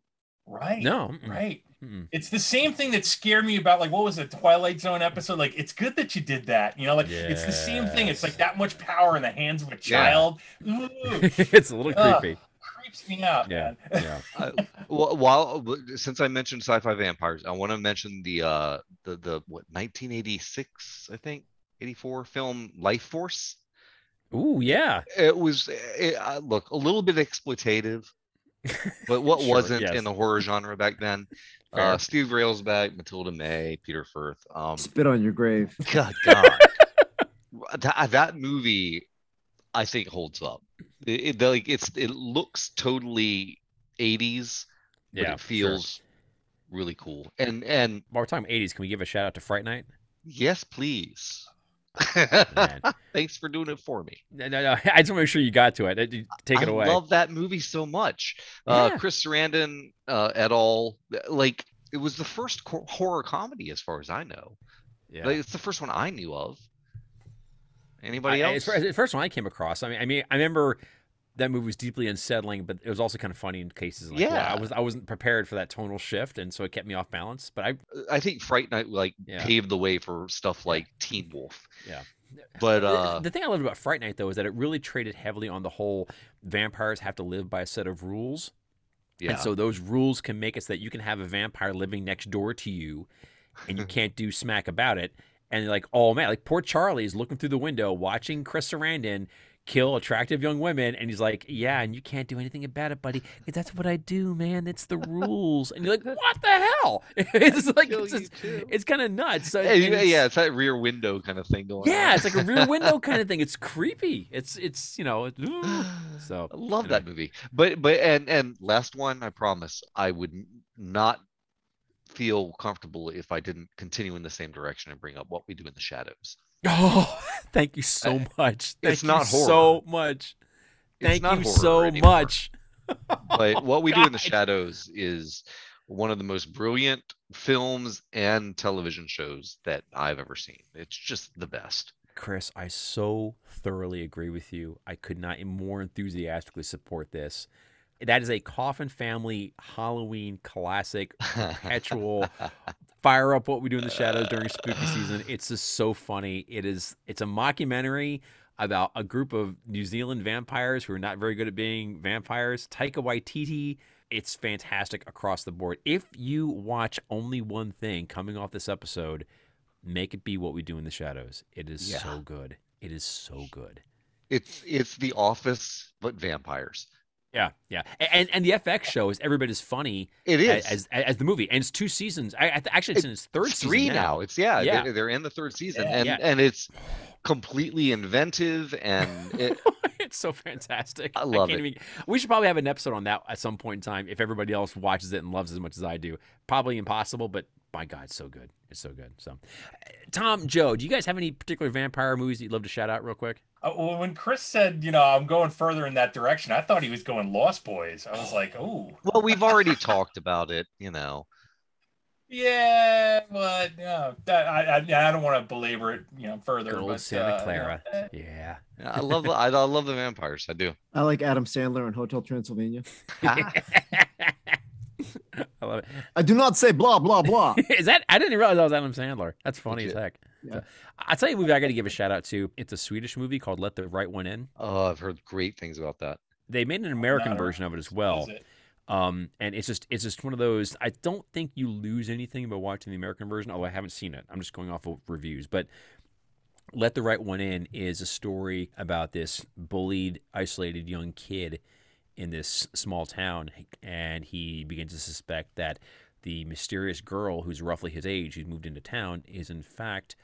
[SPEAKER 3] Right.
[SPEAKER 1] No,
[SPEAKER 3] Right.
[SPEAKER 1] mm-mm.
[SPEAKER 3] It's the same thing that scared me about like what was it, Twilight Zone episode? Like it's good that you did that. You know, like it's the same thing. It's like that much power in the hands of a child. Ooh,
[SPEAKER 1] it's a little
[SPEAKER 3] Ugh.
[SPEAKER 1] creepy.
[SPEAKER 3] creeps me out,
[SPEAKER 1] Yeah,
[SPEAKER 3] man.
[SPEAKER 1] yeah.
[SPEAKER 2] I, wh- while since I mentioned sci-fi vampires, I want to mention the uh the the what 1986 I think 84 film Life Force.
[SPEAKER 1] Ooh, yeah.
[SPEAKER 2] It was it, uh, look a little bit exploitative, but what
[SPEAKER 1] Sure,
[SPEAKER 2] wasn't
[SPEAKER 1] yes.
[SPEAKER 2] in the horror genre back then? Uh, Steve Railsback, Matilda May, Peter Firth. Um,
[SPEAKER 4] spit on your grave.
[SPEAKER 2] God, God. that, that movie, I think holds up. It, it- like it's it looks totally 80s, but
[SPEAKER 1] Yeah,
[SPEAKER 2] it
[SPEAKER 1] sure.
[SPEAKER 2] feels really cool. And and
[SPEAKER 1] While we're talking 80s, can we give a shout out to Fright Night?
[SPEAKER 2] yes, please.
[SPEAKER 1] Man.
[SPEAKER 2] Thanks for doing it for me.
[SPEAKER 1] No, no, no. I just want to make sure you got to it. Uh, Take it
[SPEAKER 2] I
[SPEAKER 1] away.
[SPEAKER 2] love that movie so much. Uh, Chris Sarandon uh, et al. Like it was the first horror comedy, as far as I know.
[SPEAKER 1] yeah.
[SPEAKER 2] Like, it's the first one I knew of. Anybody
[SPEAKER 1] I- I-
[SPEAKER 2] else?
[SPEAKER 1] It's, it's the first one I came across. I mean, I mean, I remember that movie was deeply unsettling, but it was also kind of funny in cases. Like, wow,
[SPEAKER 2] Yeah.
[SPEAKER 1] I was I wasn't prepared for that tonal shift, and so it kept me off balance. But I,
[SPEAKER 2] I think Fright Night like
[SPEAKER 1] Yeah.
[SPEAKER 2] paved the way for stuff like Teen Wolf.
[SPEAKER 1] Yeah.
[SPEAKER 2] But
[SPEAKER 1] the-
[SPEAKER 2] uh,
[SPEAKER 1] the thing I loved about Fright Night though is that it really traded heavily on the whole vampires have to live by a set of rules.
[SPEAKER 2] yeah,
[SPEAKER 1] And so those rules can make it so that you can have a vampire living next door to you and you can't do smack about it. And like, oh man, like poor Charlie is looking through the window watching Chris Sarandon kill attractive young women. And he's like, yeah, and you can't do anything about it, buddy. That's what I do, man. It's the rules. And you're like, what the hell? It's like, it's, just- it's kind of nuts. So,
[SPEAKER 2] Hey, yeah,
[SPEAKER 1] it's-
[SPEAKER 2] yeah, it's that rear window kind of thing going on.
[SPEAKER 1] yeah, it's like a rear window kind of thing. It's creepy. It's, it's, you know, it's, so
[SPEAKER 2] I love
[SPEAKER 1] anyway.
[SPEAKER 2] that movie. But but and and last one, I promise, I would not feel comfortable if I didn't continue in the same direction and bring up what we do in the shadows.
[SPEAKER 1] Oh, thank you so much. Thank
[SPEAKER 2] it's
[SPEAKER 1] you
[SPEAKER 2] not
[SPEAKER 1] so much. Thank you so
[SPEAKER 2] anymore.
[SPEAKER 1] much.
[SPEAKER 2] But what we do in the shadows is one of the most brilliant films and television shows that I've ever seen. It's just the best.
[SPEAKER 1] Chris, I so thoroughly agree with you. I could not more enthusiastically support this. That is a Coffin Family Halloween classic, perpetual. Fire up what we do in the shadows during spooky uh. season. It's just so funny. It is. It's a mockumentary about a group of New Zealand vampires who are not very good at being vampires. Taika Waititi. It's fantastic across the board. If you watch only one thing coming off this episode, make it be what we do in the shadows. It is
[SPEAKER 2] Yeah.
[SPEAKER 1] so good. It is so good.
[SPEAKER 2] It's it's The Office, but vampires.
[SPEAKER 1] Yeah, yeah, and and the FX show is every bit as funny
[SPEAKER 2] It is
[SPEAKER 1] as, as as the movie, and it's two seasons. I, I actually it's in its third
[SPEAKER 2] It's
[SPEAKER 1] season
[SPEAKER 2] three
[SPEAKER 1] now.
[SPEAKER 2] now. It's yeah,
[SPEAKER 1] Yeah.
[SPEAKER 2] They're, they're in the third season,
[SPEAKER 3] Yeah.
[SPEAKER 2] and
[SPEAKER 1] Yeah.
[SPEAKER 2] and it's completely inventive and it,
[SPEAKER 1] it's so fantastic.
[SPEAKER 2] I love
[SPEAKER 1] can't
[SPEAKER 2] it.
[SPEAKER 1] Even, we should probably have an episode on that at some point in time if everybody else watches it and loves it as much as I do. Probably impossible, but my God, it's so good. It's so good. So, uh, Tom, Joe, do you guys have any particular vampire movies that you'd love to shout out real quick?
[SPEAKER 3] Uh, well, when Chris said, you know, I'm going further in that direction, I thought he was going Lost Boys. I was like, oh,
[SPEAKER 2] well, we've already talked about it, you know.
[SPEAKER 3] yeah, but yeah, that, I, I, I don't want to belabor it, you know, further.
[SPEAKER 1] Good old
[SPEAKER 3] but,
[SPEAKER 1] Santa
[SPEAKER 3] uh,
[SPEAKER 1] Clara.
[SPEAKER 3] you know, eh,
[SPEAKER 1] Yeah.
[SPEAKER 2] Yeah, I love the, I, I love the vampires. I do.
[SPEAKER 4] I like Adam Sandler in Hotel Transylvania.
[SPEAKER 1] I love it.
[SPEAKER 4] I do not say blah blah blah.
[SPEAKER 1] Is that? I didn't realize that was Adam Sandler. That's funny as heck.
[SPEAKER 4] Yeah.
[SPEAKER 1] So, I'll tell you a movie I got to give a shout out to. It's a Swedish movie called Let the Right One In.
[SPEAKER 2] oh, I've heard great things about that.
[SPEAKER 1] They made an American
[SPEAKER 3] not
[SPEAKER 1] version of it as well.
[SPEAKER 3] is it?
[SPEAKER 1] Um, and it's just it's just one of those. I don't think you lose anything by watching the American version, although I haven't seen it. I'm just going off of reviews, but Let the Right One In is a story about this bullied, isolated young kid in this small town, and he begins to suspect that the mysterious girl who's roughly his age, who's moved into town, is in fact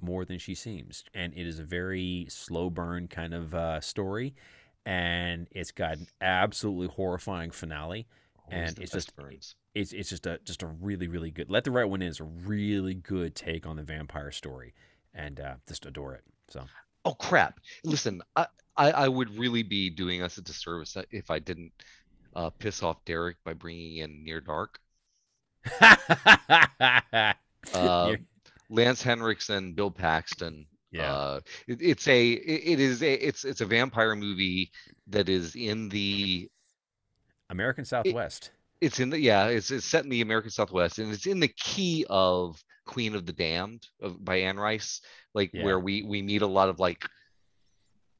[SPEAKER 1] more than she seems. And it is a very slow burn kind of uh, story, and it's got an absolutely horrifying finale.
[SPEAKER 2] Always
[SPEAKER 1] And it's just-
[SPEAKER 2] burns.
[SPEAKER 1] It's it's just a just a really really good. Let the Right One In is a really good take on the vampire story, and uh, just adore it. So
[SPEAKER 2] Oh crap! Listen, I, I I would really be doing us a disservice if I didn't uh, piss off Derek by bringing in Near Dark. Uh, Lance Henriksen, Bill Paxton.
[SPEAKER 1] yeah,
[SPEAKER 2] Uh, it, it's a it, it is a it's it's a vampire movie that is in the
[SPEAKER 1] American Southwest.
[SPEAKER 2] it's in the yeah it's it's set in the American Southwest and it's in the key of Queen of the Damned of by Anne Rice like
[SPEAKER 1] Yeah.
[SPEAKER 2] where we we meet a lot of like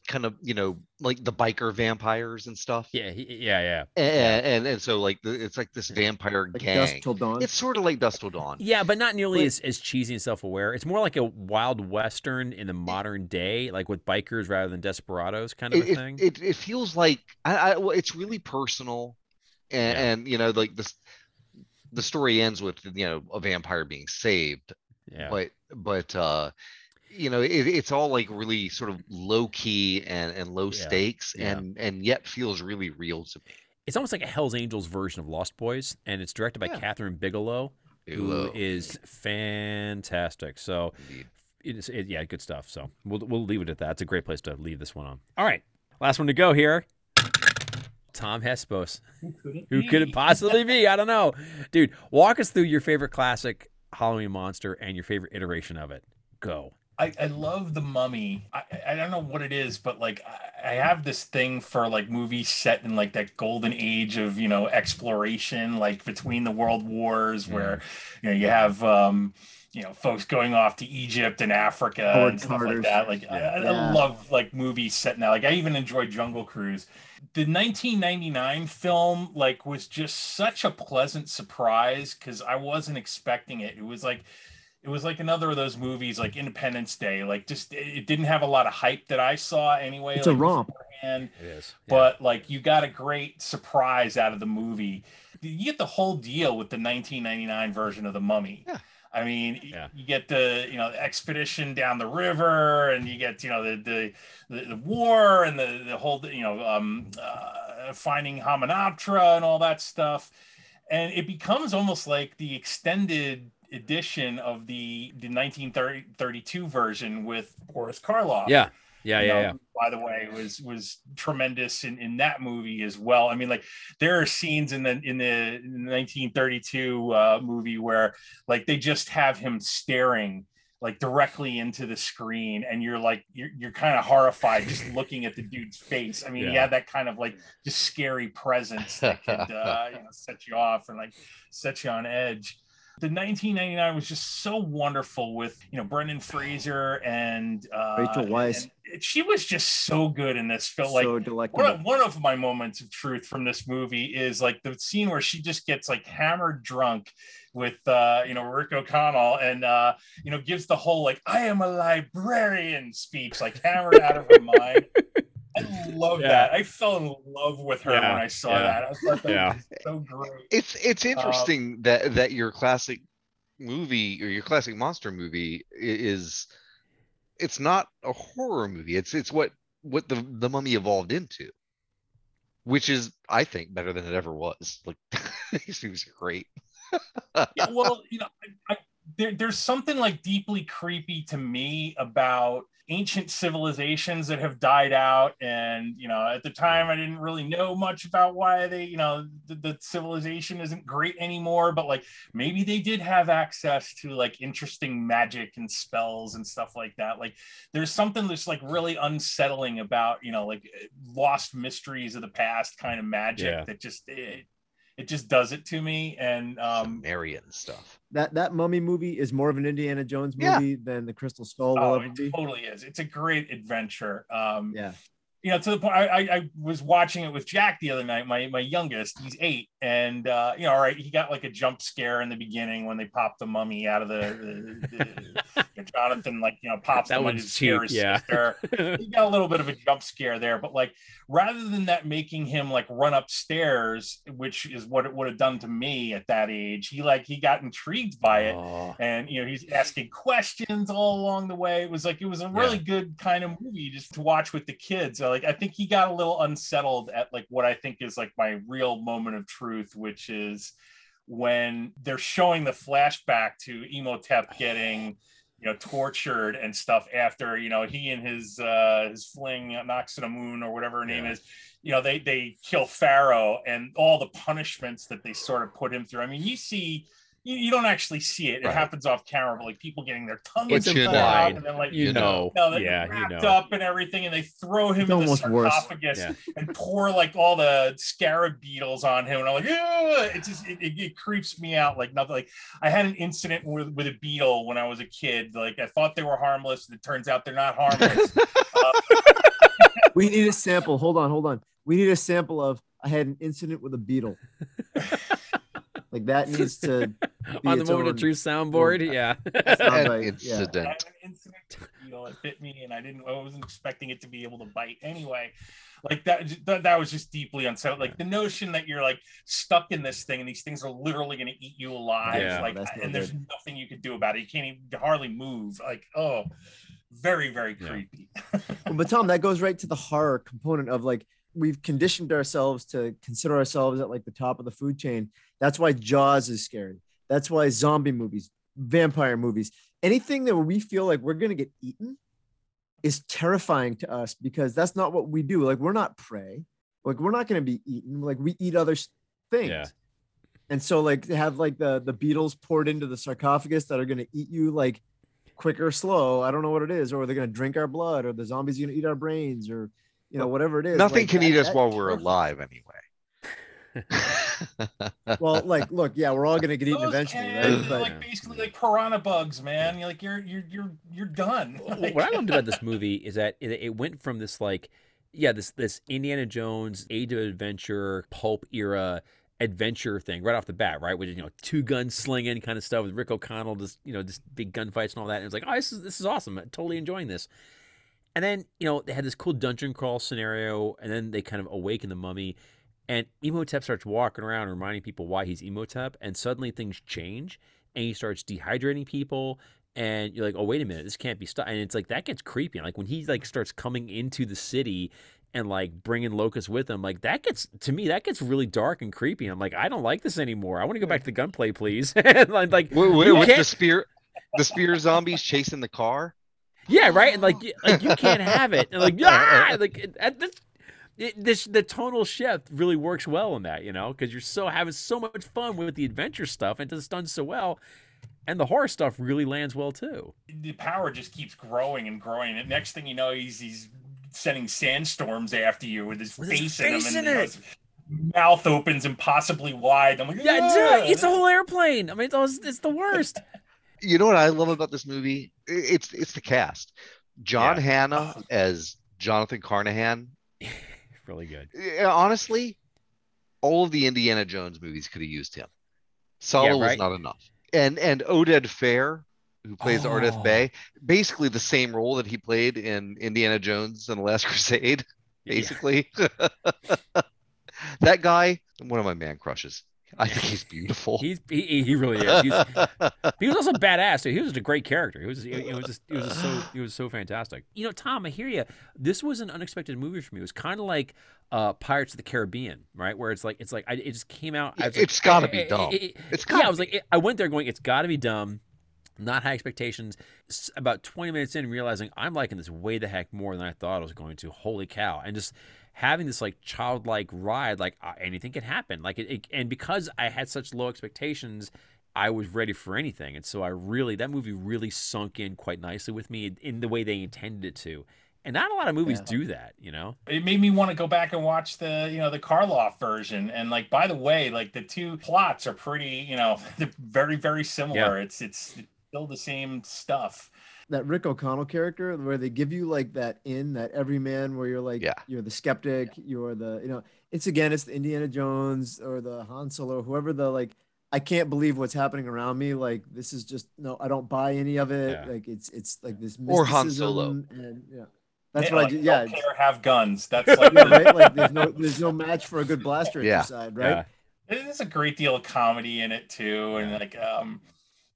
[SPEAKER 2] kind of you know like the biker vampires and stuff
[SPEAKER 1] Yeah, he, yeah, yeah.
[SPEAKER 2] and, and and so like the, it's like this vampire
[SPEAKER 4] Like
[SPEAKER 2] gang
[SPEAKER 4] Dusk Till Dawn.
[SPEAKER 2] it's sort of like Dusk Till Dawn
[SPEAKER 1] Yeah, but not nearly
[SPEAKER 4] But-
[SPEAKER 1] as, as cheesy and self aware. It's more like a wild western in the modern day, like with bikers rather than desperados kind of
[SPEAKER 2] it,
[SPEAKER 1] a
[SPEAKER 2] it,
[SPEAKER 1] thing.
[SPEAKER 2] it, it feels like I, I well, it's really personal and,
[SPEAKER 1] Yeah.
[SPEAKER 2] and you know like this the story ends with you know a vampire being saved
[SPEAKER 1] yeah.
[SPEAKER 2] but but uh you know it, it's all like really sort of low key and and low
[SPEAKER 1] Yeah,
[SPEAKER 2] stakes
[SPEAKER 1] yeah.
[SPEAKER 2] and and yet feels really real to me
[SPEAKER 1] it's almost like a Hell's Angels version of Lost Boys, and it's directed by
[SPEAKER 2] Yeah.
[SPEAKER 1] Kathryn Bigelow, who
[SPEAKER 2] Bigelow,
[SPEAKER 1] is fantastic. So, it's, it, yeah, good stuff. So we'll we'll leave it at that. It's a great place to leave this one on. All right, last one to go here. Tom Hespos.
[SPEAKER 3] Who could it
[SPEAKER 1] Who could it possibly be? I don't know, dude. Walk us through your favorite classic Halloween monster and your favorite iteration of it. Go.
[SPEAKER 3] I, I love the mummy. I, I don't know what it is, but like I, I have this thing for like movies set in like that golden age of you know exploration, like between the world wars, where you know you have um you know folks going off to Egypt and Africa
[SPEAKER 4] Howard
[SPEAKER 3] and stuff
[SPEAKER 4] Carter's.
[SPEAKER 3] like that. Like I, I
[SPEAKER 4] Yeah.
[SPEAKER 3] love like movies set now. Like I even enjoyed Jungle Cruise. The 1999 film like was just such a pleasant surprise because I wasn't expecting it. It was like it was like another of those movies like Independence Day. Like just it didn't have a lot of hype that I saw anyway.
[SPEAKER 4] It's a romp.
[SPEAKER 3] beforehand,
[SPEAKER 1] It is.
[SPEAKER 3] But like you got a great surprise out of the movie. You get the whole deal with the 1999 version of the Mummy.
[SPEAKER 2] Yeah.
[SPEAKER 3] I mean,
[SPEAKER 1] Yeah.
[SPEAKER 3] you get the you know the expedition down the river, and you get you know the the the, the war and the the whole you know um, uh, finding Hamunaptra and all that stuff, and it becomes almost like the extended edition of the the 1932 version with Boris Karloff.
[SPEAKER 1] yeah, yeah, yeah,
[SPEAKER 3] know,
[SPEAKER 1] yeah.
[SPEAKER 3] By the way, was was tremendous in, in that movie as well. I mean, like there are scenes in the in the, 1932 uh, movie where like they just have him staring like directly into the screen, and you're like you're you're kind of horrified just looking at the dude's face. I mean, he had that kind of like just scary presence that could uh, you know set you off and like set you on edge. The 1999 was just so wonderful with you know Brendan Fraser and uh,
[SPEAKER 4] Rachel Weisz.
[SPEAKER 3] she was just so good in this film. Like
[SPEAKER 4] so
[SPEAKER 3] one
[SPEAKER 4] delectable.
[SPEAKER 3] of, one of my moments of truth from this movie is like the scene where she just gets like hammered drunk with uh you know Rick O'Connell and uh you know gives the whole like I am a librarian speech like hammered out of her mind. I love
[SPEAKER 1] Yeah.
[SPEAKER 3] that. I fell in love with her
[SPEAKER 1] Yeah,
[SPEAKER 3] when I saw
[SPEAKER 1] yeah,
[SPEAKER 3] that. I thought that
[SPEAKER 1] yeah.
[SPEAKER 3] was so great.
[SPEAKER 2] it's it's
[SPEAKER 3] Um,
[SPEAKER 2] interesting that that your classic movie or your classic monster movie is it's not a horror movie it's it's what what the the mummy evolved into which is i think better than it ever was like these movies are great
[SPEAKER 3] yeah, well, you know, I, I, there, there's something like deeply creepy to me about ancient civilizations that have died out. And, you know, at the time, I didn't really know much about why they, you know, the, the civilization isn't great anymore, but like maybe they did have access to like interesting magic and spells and stuff like that. Like there's something that's like really unsettling about, you know, like lost mysteries of the past kind of magic
[SPEAKER 1] Yeah.
[SPEAKER 3] that just, it, it just does it to me. And, um,
[SPEAKER 2] Sumerian stuff
[SPEAKER 4] that that mummy movie is more of an Indiana Jones
[SPEAKER 2] Yeah.
[SPEAKER 4] movie than the Crystal Skull will
[SPEAKER 3] Oh,
[SPEAKER 4] ever
[SPEAKER 3] it
[SPEAKER 4] be.
[SPEAKER 3] totally is. It's a great adventure. Um,
[SPEAKER 4] Yeah.
[SPEAKER 3] You know, to the point I, I, was watching it with Jack the other night, my my youngest, he's eight, and uh, you know, all right, he got like a jump scare in the beginning when they popped the mummy out of the, the, the Jonathan, like you know, pops
[SPEAKER 1] That
[SPEAKER 3] the
[SPEAKER 1] one's
[SPEAKER 3] mummy to scare
[SPEAKER 1] cheap,
[SPEAKER 3] his
[SPEAKER 1] yeah.
[SPEAKER 3] sister. He got a little bit of a jump scare there, but like rather than that making him like run upstairs, which is what it would have done to me at that age, he like he got intrigued by it
[SPEAKER 1] Oh,
[SPEAKER 3] and you know he's asking questions all along the way it was like it was a really good kind of movie just to watch with the kids So, like i think he got a little unsettled at like what i think is like my real moment of truth which is when they're showing the flashback to Imhotep getting you know tortured and stuff after you know he and his uh his fling Moon or whatever her name
[SPEAKER 1] Yeah.
[SPEAKER 3] is you know they they kill pharaoh and all the punishments that they sort of put him through i mean you see you, you don't actually see it. It
[SPEAKER 2] Right.
[SPEAKER 3] happens off camera, but like people getting their tongues
[SPEAKER 1] It's
[SPEAKER 3] cut out, and then like
[SPEAKER 1] you
[SPEAKER 2] You
[SPEAKER 1] know,
[SPEAKER 3] know, they're
[SPEAKER 1] yeah, you
[SPEAKER 3] wrapped
[SPEAKER 1] know.
[SPEAKER 3] up and everything, and they throw him
[SPEAKER 4] It's
[SPEAKER 3] in the
[SPEAKER 4] almost
[SPEAKER 3] sarcophagus
[SPEAKER 1] Yeah.
[SPEAKER 3] and pour like all the scarab beetles on him, and I'm like, "Ugh." it just it, it, it creeps me out like nothing. Like I had an incident with with a beetle when I was a kid. Like I thought they were harmless, and it turns out they're not harmless.
[SPEAKER 4] Uh, we need a sample. Hold on, hold on. We need a sample of I had an incident with a beetle. like that needs to be
[SPEAKER 1] on the
[SPEAKER 4] its
[SPEAKER 1] moment of
[SPEAKER 4] own-
[SPEAKER 1] truth soundboard. Yeah.
[SPEAKER 4] Sound
[SPEAKER 2] An
[SPEAKER 4] bite, yeah.
[SPEAKER 3] I
[SPEAKER 2] incident.
[SPEAKER 3] had an incident with a beetle. It bit me, and I didn't. I wasn't expecting it to be able to bite anyway. Like that, that, that was just deeply unsettling. Like the notion that you're like stuck in this thing, and these things are literally going to eat you alive.
[SPEAKER 1] Yeah.
[SPEAKER 3] like,
[SPEAKER 4] That's no
[SPEAKER 3] and there's nothing you can do about it. You can't even hardly move. Like, oh, very, very
[SPEAKER 1] Yeah.
[SPEAKER 3] creepy.
[SPEAKER 4] Well, but Tom, that goes right to the horror component of like we've conditioned ourselves to consider ourselves at like the top of the food chain. That's why Jaws is scary. That's why zombie movies, vampire movies, anything that we feel like we're gonna get eaten is terrifying to us because that's not what we do. Like we're not prey. Like we're not gonna be eaten. Like we eat other things.
[SPEAKER 1] Yeah.
[SPEAKER 4] And so like to have like the the beetles poured into the sarcophagus that are gonna eat you like quick or slow. I don't know what it is, or they're gonna drink our blood, or the zombies are gonna eat our brains, or you know whatever it is.
[SPEAKER 2] Nothing
[SPEAKER 4] like,
[SPEAKER 2] can
[SPEAKER 4] that-
[SPEAKER 2] eat us while we're
[SPEAKER 4] terrifies-
[SPEAKER 2] alive anyway.
[SPEAKER 4] Well, like look, yeah, we're all gonna get eaten
[SPEAKER 3] Those
[SPEAKER 4] eventually, right?
[SPEAKER 3] they're
[SPEAKER 4] But
[SPEAKER 3] like basically like piranha bugs, man. You're like you're you're you're you're done.
[SPEAKER 1] Wh- what I loved about this movie is that it, it went from this like, yeah, this this Indiana Jones Age of Adventure pulp era adventure thing right off the bat, right? With you know two gun slinging kind of stuff with Rick O'Connell, just you know just big gunfights and all that. And it was like, oh, this is this is awesome. I'm totally enjoying this. And then you know they had this cool dungeon crawl scenario, and then they kind of awaken the mummy, and Imhotep starts walking around reminding people why he's Imhotep, and suddenly things change, and he starts dehydrating people, and you're like, oh wait a minute, this can't be stopped, and it's like that gets creepy. Like when he like starts coming into the city and like bringing Locust with him, like that gets to me that gets really dark and creepy. I'm like, I don't like this anymore. I want to go back to the gunplay, please. and like, like
[SPEAKER 2] With, with,
[SPEAKER 1] you
[SPEAKER 2] with the spear, the spear zombies chasing the car.
[SPEAKER 1] Yeah, right. And like, like you can't have it. And like, yeah, like it, at this, it, this the tonal shift really works well in that, you know, because you're so having so much fun with the adventure stuff, and it's done so well, and the horror stuff really lands well too.
[SPEAKER 3] the power just keeps growing and growing. And next thing you know, he's he's sending sandstorms after you with his
[SPEAKER 1] With his
[SPEAKER 3] face, in him,
[SPEAKER 1] in
[SPEAKER 3] and you know,
[SPEAKER 1] it.
[SPEAKER 3] his mouth opens impossibly wide. I'm like,
[SPEAKER 1] Yeah,
[SPEAKER 3] "Ah!"
[SPEAKER 1] dude, it's a whole airplane. I mean, it's, it's the worst.
[SPEAKER 2] You know what I love about this movie? It's it's the cast. John
[SPEAKER 1] Yeah.
[SPEAKER 2] Hannah as Jonathan Carnahan.
[SPEAKER 1] really good.
[SPEAKER 2] Honestly, all of the Indiana Jones movies could have used him. Solo was
[SPEAKER 1] right?
[SPEAKER 2] not enough. And and Oded Fehr, who plays
[SPEAKER 1] Oh.
[SPEAKER 2] Bay, basically the same role that he played in Indiana Jones and the Last Crusade.
[SPEAKER 1] Yeah.
[SPEAKER 2] Basically, that guy, one of my man crushes. I think he's beautiful.
[SPEAKER 1] He's he, he really is. He's, he was also badass. He was a great character. He was he, he was just he was just so he was so fantastic. You know, Tom, I hear you. This was an unexpected movie for me. It was kind of like uh, Pirates of the Caribbean, right? Where it's like it's like I, it just came out. I was like,
[SPEAKER 2] It's gotta be
[SPEAKER 1] eh, eh,
[SPEAKER 2] dumb.
[SPEAKER 1] eh, eh,
[SPEAKER 2] It's
[SPEAKER 1] yeah, I was like, I went there going, it's got to be dumb. Not high expectations. About 20 minutes in, realizing I'm liking this way the heck more than I thought I was going to. Holy cow! And just having this like childlike ride, like uh, anything can happen. Like it, it, and because I had such low expectations, I was ready for anything. And so I really, that movie really sunk in quite nicely with me in the way they intended it to. And not a lot of movies
[SPEAKER 4] Yeah.
[SPEAKER 1] do that, you know.
[SPEAKER 3] it made me want to go back and watch the you know the Karloff version. And like by the way, like the two plots are pretty you know they're very very similar. It's it's still the same stuff.
[SPEAKER 4] That Rick O'Connell character where they give you like that in that everyman where you're like
[SPEAKER 2] Yeah.
[SPEAKER 4] you're the skeptic, you're the you know it's again it's the Indiana Jones or the Han Solo whoever the like I can't believe what's happening around me like this is just no I don't buy any of it
[SPEAKER 1] Yeah.
[SPEAKER 4] like it's it's like this
[SPEAKER 2] Or Han Solo.
[SPEAKER 4] and yeah that's
[SPEAKER 3] Yeah,
[SPEAKER 4] what
[SPEAKER 3] like,
[SPEAKER 4] I do yeah
[SPEAKER 3] Don't care, have guns. That's like
[SPEAKER 4] yeah right like there's no there's no match for a good blaster at
[SPEAKER 2] Yeah.
[SPEAKER 4] your side right
[SPEAKER 1] Yeah.
[SPEAKER 3] there's a great deal of comedy in it too, and like um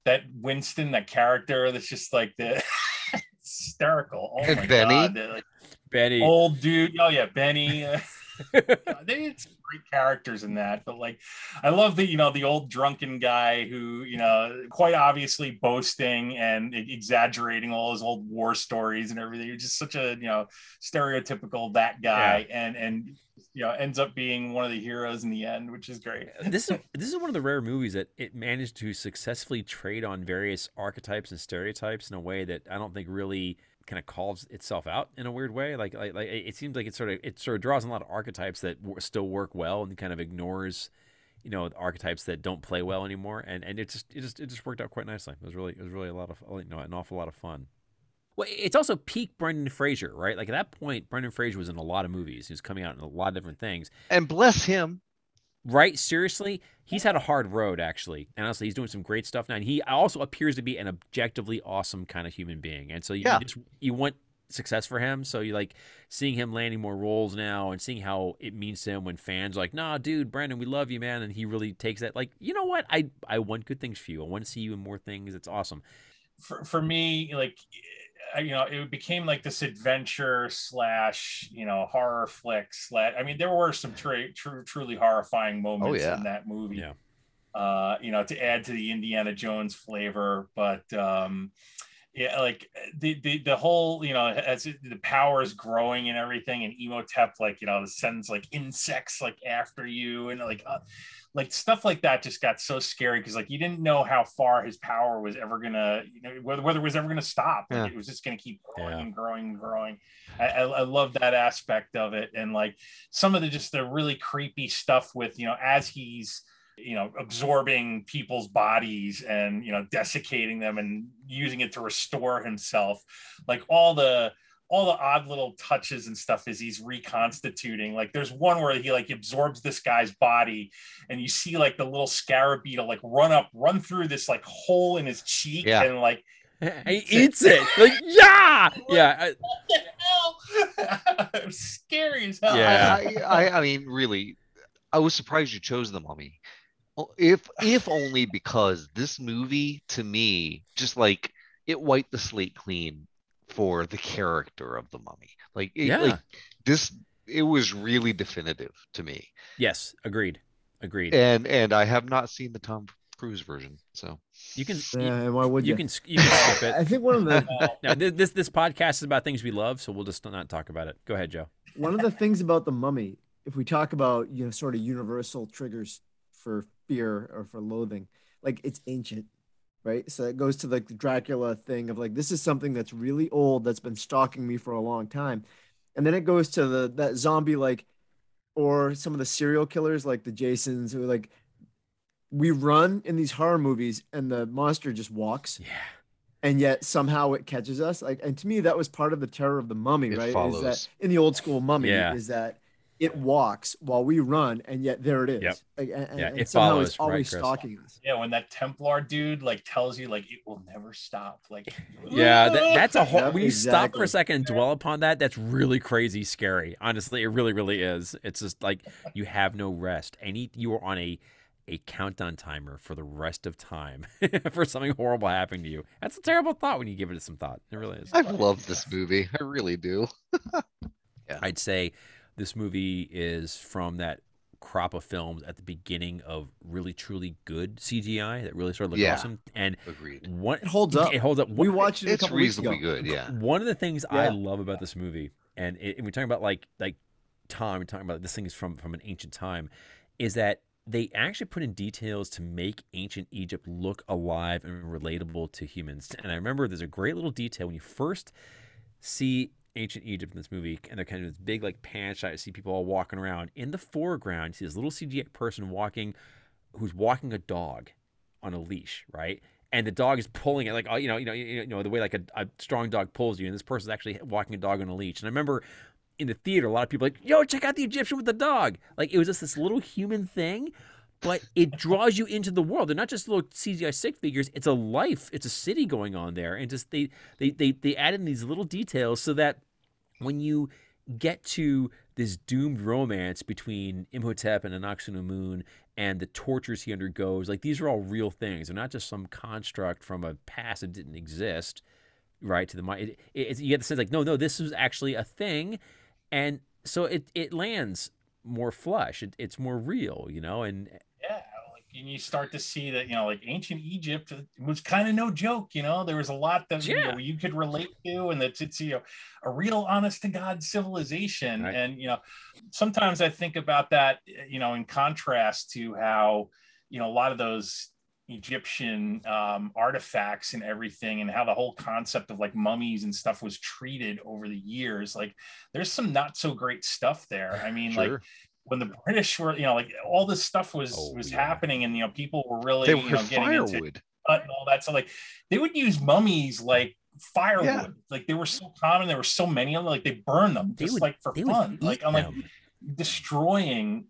[SPEAKER 3] that Winston, that character that's just like the hysterical. Oh my
[SPEAKER 2] Benny.
[SPEAKER 3] god, the, like,
[SPEAKER 1] Betty.
[SPEAKER 3] old dude. Oh yeah, Benny. they had some great characters in that, but like I love the you know the old drunken guy who you know quite obviously boasting and exaggerating all his old war stories and everything. He's just such a you know stereotypical that guy, and and you know ends up being one of the heroes in the end, which is great.
[SPEAKER 1] Uh, this is this is one of the rare movies that it managed to successfully trade on various archetypes and stereotypes in a way that I don't think really kind of calls itself out in a weird way. Like like, like it seems like it sort of it sort of draws on a lot of archetypes that w- still work well and kind of ignores you know archetypes that don't play well anymore. And and it just it just it just worked out quite nicely. It was really it was really a lot of you know an awful lot of fun. Well, it's also peak Brendan Fraser, right? Like at that point, Brendan Fraser was in a lot of movies. He was coming out in a lot of different things.
[SPEAKER 2] And bless him.
[SPEAKER 1] Right? Seriously, he's had a hard road actually. And honestly, he's doing some great stuff now. And he also appears to be an objectively awesome kind of human being. And so you,
[SPEAKER 2] Yeah.
[SPEAKER 1] you just you want success for him. So you like seeing him landing more roles now and seeing how it means to him when fans are like, "Nah, dude, Brandon, we love you, man." And he really takes that like, "You know what? I I want good things for you. I want to see you in more things. It's awesome."
[SPEAKER 3] for, for me like you know it became like this adventure slash you know horror flick slash i mean there were some tra- true truly horrifying moments
[SPEAKER 2] yeah.
[SPEAKER 3] in that movie
[SPEAKER 1] Yeah.
[SPEAKER 3] uh you know to add to the indiana jones flavor but um yeah like the the, the whole you know as the power is growing and everything and Imhotep like you know sends like insects like after you and like uh, like stuff like that just got so scary because like you didn't know how far his power was ever gonna you know whether, whether it was ever gonna stop
[SPEAKER 2] Yeah.
[SPEAKER 3] it was just gonna keep growing
[SPEAKER 1] Yeah.
[SPEAKER 3] and growing and growing I, I, I love that aspect of it and like some of the just the really creepy stuff with you know as he's you know absorbing people's bodies and you know desiccating them and using it to restore himself like all the all the odd little touches and stuff as he's reconstituting like there's one where he like absorbs this guy's body and you see like the little scarab beetle like run up run through this like hole in his cheek
[SPEAKER 2] Yeah.
[SPEAKER 3] and like
[SPEAKER 1] he eats it. Like, yeah, yeah. I-
[SPEAKER 3] what the hell it was scary as hell
[SPEAKER 1] Yeah.
[SPEAKER 2] I, I, I mean, really, I was surprised you chose the mummy. Oh, If if only because this movie to me just like it wiped the slate clean for the character of the mummy. Like it,
[SPEAKER 1] Yeah.
[SPEAKER 2] like this it was really definitive to me.
[SPEAKER 1] yes, agreed, agreed.
[SPEAKER 2] And and I have not seen the Tom Cruise version. So
[SPEAKER 1] You can
[SPEAKER 4] Yeah, uh, and why would
[SPEAKER 1] you
[SPEAKER 4] you?
[SPEAKER 1] can you can skip it.
[SPEAKER 4] I think one of the uh,
[SPEAKER 1] Now, thi- this this podcast is about things we love, so we'll just not talk about it. Go ahead, Joe.
[SPEAKER 4] one of the things about the mummy, if we talk about you know sort of universal triggers for fear or for loathing, like it's ancient, right? So it goes to like the Dracula thing of like this is something that's really old that's been stalking me for a long time, and then it goes to the that zombie like, or some of the serial killers like the Jasons who like we run in these horror movies and the monster just walks
[SPEAKER 1] Yeah.
[SPEAKER 4] and yet somehow it catches us like and to me that was part of the terror of the mummy
[SPEAKER 2] It
[SPEAKER 4] right is that in the old school mummy
[SPEAKER 1] Yeah.
[SPEAKER 4] is that it walks while we run and yet there it is
[SPEAKER 1] Yep.
[SPEAKER 4] like, and,
[SPEAKER 1] Yeah,
[SPEAKER 4] and
[SPEAKER 1] it
[SPEAKER 4] somehow
[SPEAKER 1] follows,
[SPEAKER 4] it's always
[SPEAKER 1] Chris?
[SPEAKER 4] stalking us
[SPEAKER 3] yeah when that templar dude like tells you like it will never stop like
[SPEAKER 1] Yeah, that, that's a whole.
[SPEAKER 4] Yep,
[SPEAKER 1] when you stop for a second and dwell upon that, that's really crazy scary. Honestly, it really, really is. It's just like you have no rest. Any you are on a a countdown timer for the rest of time for something horrible happening to you. That's a terrible thought when you give it some thought. It really is.
[SPEAKER 2] I love this movie. I really do. yeah.
[SPEAKER 1] I'd say this movie is from that crop of films at the beginning of really truly good CGI that really started looking
[SPEAKER 2] Yeah.
[SPEAKER 1] awesome. And
[SPEAKER 2] Agreed.
[SPEAKER 1] one
[SPEAKER 4] it holds up
[SPEAKER 1] It holds up.
[SPEAKER 4] we watched it a
[SPEAKER 2] It's
[SPEAKER 4] couple weeks ago
[SPEAKER 2] reasonably good, yeah.
[SPEAKER 1] One of the things I love about this movie, and, it, and we're talking about like like Tom, we're talking about this thing is from from an ancient time, is that they actually put in details to make ancient Egypt look alive and relatable to humans. And I remember there's a great little detail when you first see ancient Egypt in this movie, and they're kind of this big like pan shot. You see people all walking around. In the foreground, you see this little CGI person walking, who's walking a dog on a leash, right? and the dog is pulling it like oh, you know, you know, you know the way like a, a strong dog pulls you, and this person's actually walking a dog on a leash. And I remember in the theater, a lot of people like, "Yo, check out the Egyptian with the dog!" Like it was just this little human thing, but it draws you into the world. They're not just little CGI stick figures; it's a life, it's a city going on there, and just they they they they add in these little details so that when you get to this doomed romance between Imhotep and Anck-su-namun and the tortures he undergoes, like these are all real things. They're not just some construct from a past that didn't exist, right? To the mind, you get the sense like, no, no, this was actually a thing, and so it it lands more flush. It, it's more real, you know, and
[SPEAKER 3] and you start to see that you know like ancient egypt was kind of no joke you know there was a lot that you, know, you could relate to and that it's you know a real honest to god civilization
[SPEAKER 1] Right.
[SPEAKER 3] and you know sometimes i think about that you know in contrast to how you know a lot of those Egyptian um, artifacts and everything, and how the whole concept of like mummies and stuff was treated over the years. Like, there's some not so great stuff there. I mean, like
[SPEAKER 2] Sure.
[SPEAKER 3] When the British were, you know, like all this stuff was
[SPEAKER 1] Oh,
[SPEAKER 3] was
[SPEAKER 1] yeah.
[SPEAKER 3] happening, and you know, people were really,
[SPEAKER 2] they
[SPEAKER 3] you
[SPEAKER 2] were
[SPEAKER 3] know, getting
[SPEAKER 2] firewood.
[SPEAKER 3] cut and all that. So like, they would use mummies like firewood.
[SPEAKER 2] Yeah.
[SPEAKER 3] Like they were so common. There were so many of them. Like they burn them just
[SPEAKER 1] would-
[SPEAKER 3] like for fun. Like I'm like destroying,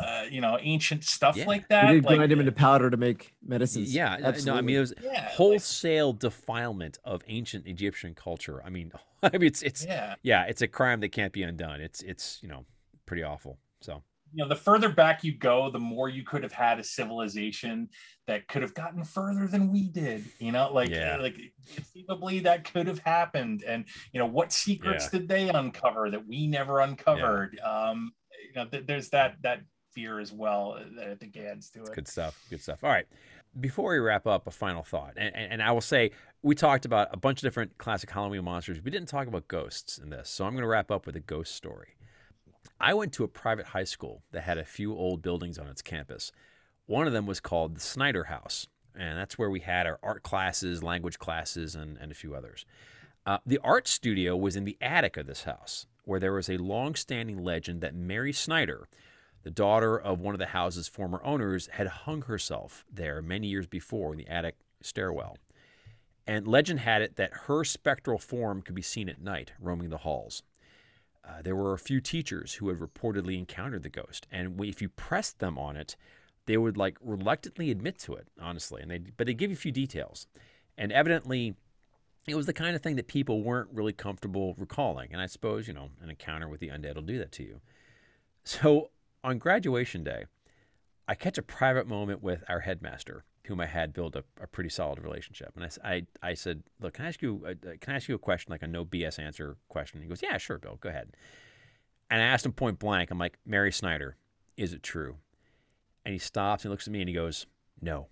[SPEAKER 3] uh, you know, ancient stuff
[SPEAKER 1] Yeah.
[SPEAKER 3] like
[SPEAKER 4] We
[SPEAKER 3] that.
[SPEAKER 4] did
[SPEAKER 3] like,
[SPEAKER 4] grind him into powder to make medicines.
[SPEAKER 1] Yeah, no, I mean it was
[SPEAKER 3] yeah, like,
[SPEAKER 1] wholesale defilement of ancient Egyptian culture. I mean, I mean it's it's
[SPEAKER 3] yeah.
[SPEAKER 1] yeah, it's a crime that can't be undone. It's it's you know pretty awful. So
[SPEAKER 3] you know the further back you go the more you could have had a civilization that could have gotten further than we did you know like
[SPEAKER 1] Yeah.
[SPEAKER 3] like conceivably that could have happened and you know what secrets
[SPEAKER 1] Yeah.
[SPEAKER 3] did they uncover that we never uncovered um you know th- there's that that fear as well that i think adds to it
[SPEAKER 1] good stuff. Good stuff. All right. Before we wrap up, a final thought, and, and, and I will say we talked about a bunch of different classic Halloween monsters. We didn't talk about ghosts in this, so I'm going to wrap up with a ghost story. I went to a private high school that had a few old buildings on its campus. One of them was called the Snyder House, and that's where we had our art classes, language classes, and, and a few others. Uh, the art studio was in the attic of this house, where there was a long standing legend that Mary Snyder, the daughter of one of the house's former owners, had hung herself there many years before in the attic stairwell. And legend had it that her spectral form could be seen at night roaming the halls. Uh, there were a few teachers who had reportedly encountered the ghost, and if you pressed them on it, they would like reluctantly admit to it, honestly. And they but they give you a few details, and evidently, it was the kind of thing that people weren't really comfortable recalling. And I suppose you know an encounter with the undead will do that to you. So on graduation day, I catch a private moment with our headmaster, whom I had built a, a pretty solid relationship. And I said, "Look, can I ask you? A, can I ask you a question, like a no BS answer question?" He goes, "Yeah, sure, Bill. Go ahead." And I asked him point blank. I'm like, "Mary Snyder, is it true?" And he stops and looks at me and he goes, "No."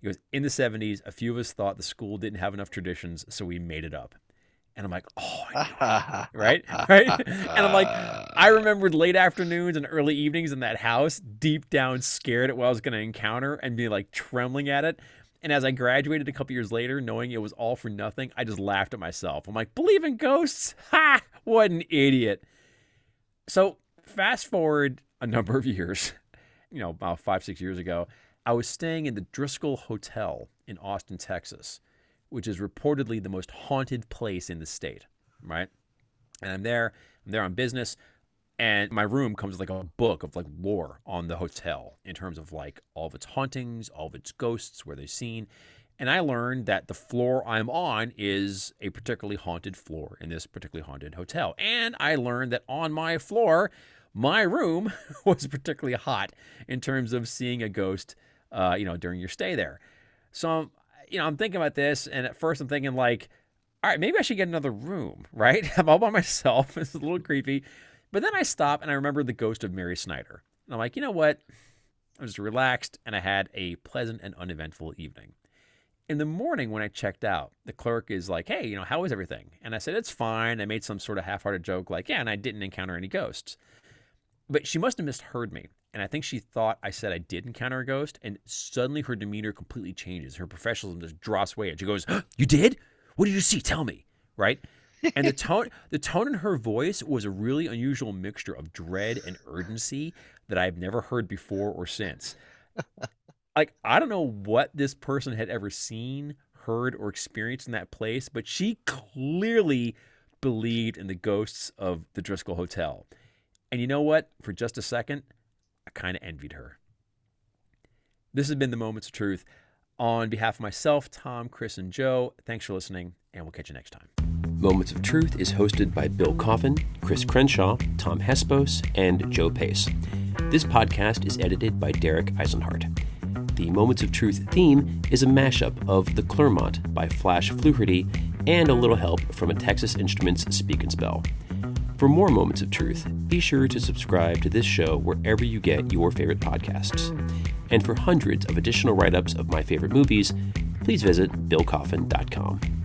[SPEAKER 1] He goes, "In the '70s, a few of us thought the school didn't have enough traditions, so we made it up." And I'm like, "Oh, I knew it." right? Right? And I'm like, I remembered late afternoons and early evenings in that house, deep down scared at what I was going to encounter and be like trembling at it. And as I graduated a couple years later, knowing it was all for nothing, I just laughed at myself. I'm like, believe in ghosts? Ha! What an idiot. So, fast forward a number of years, you know, about five, six years ago, I was staying in the Driskill Hotel in Austin, Texas, which is reportedly the most haunted place in the state, right? And I'm there, I'm there on business, and my room comes with like a book of like lore on the hotel in terms of like all of its hauntings, all of its ghosts, where they're seen. And I learned that the floor I'm on is a particularly haunted floor in this particularly haunted hotel. And I learned that on my floor, my room was particularly hot in terms of seeing a ghost, uh, you know, during your stay there. So, you know, I'm thinking about this, and at first I'm thinking like, all right, maybe I should get another room, right? I'm all by myself. It's a little creepy. But then I stop and I remember the ghost of Mary Snyder. And I'm like, you know what? I was just relaxed and I had a pleasant and uneventful evening. In the morning when I checked out, the clerk is like, hey, you know, how was everything? And I said, it's fine. I made some sort of half hearted joke like, yeah, and I didn't encounter any ghosts. But she must have misheard me. And I think she thought I said I did encounter a ghost. And suddenly her demeanor completely changes. Her professionalism just drops away. And she goes, You did? What did you see? Tell me. Right? and the tone the tone in her voice was a really unusual mixture of dread and urgency that I've never heard before or since.
[SPEAKER 6] like I don't know what this person had ever seen, heard, or experienced in that place, but she clearly believed in the ghosts of the Driskill Hotel. And you know what? For just a second, I kind of envied her. This has been the Moments of Truth. On behalf of myself, Tom, Chris, and Joe, thanks for listening, and we'll catch you next time. Moments of Truth is hosted by Bill Coffin, Chris Crenshaw, Tom Hespos, and Joe Pace. This podcast is edited by Derek Eisenhart. The Moments of Truth theme is a mashup of The Clermont by Flash Fluharty and a little help from a Texas Instruments Speak and Spell. For more Moments of Truth, be sure to subscribe to this show wherever you get your favorite podcasts. And for hundreds of additional write ups of my favorite movies, please visit billcoffin.com.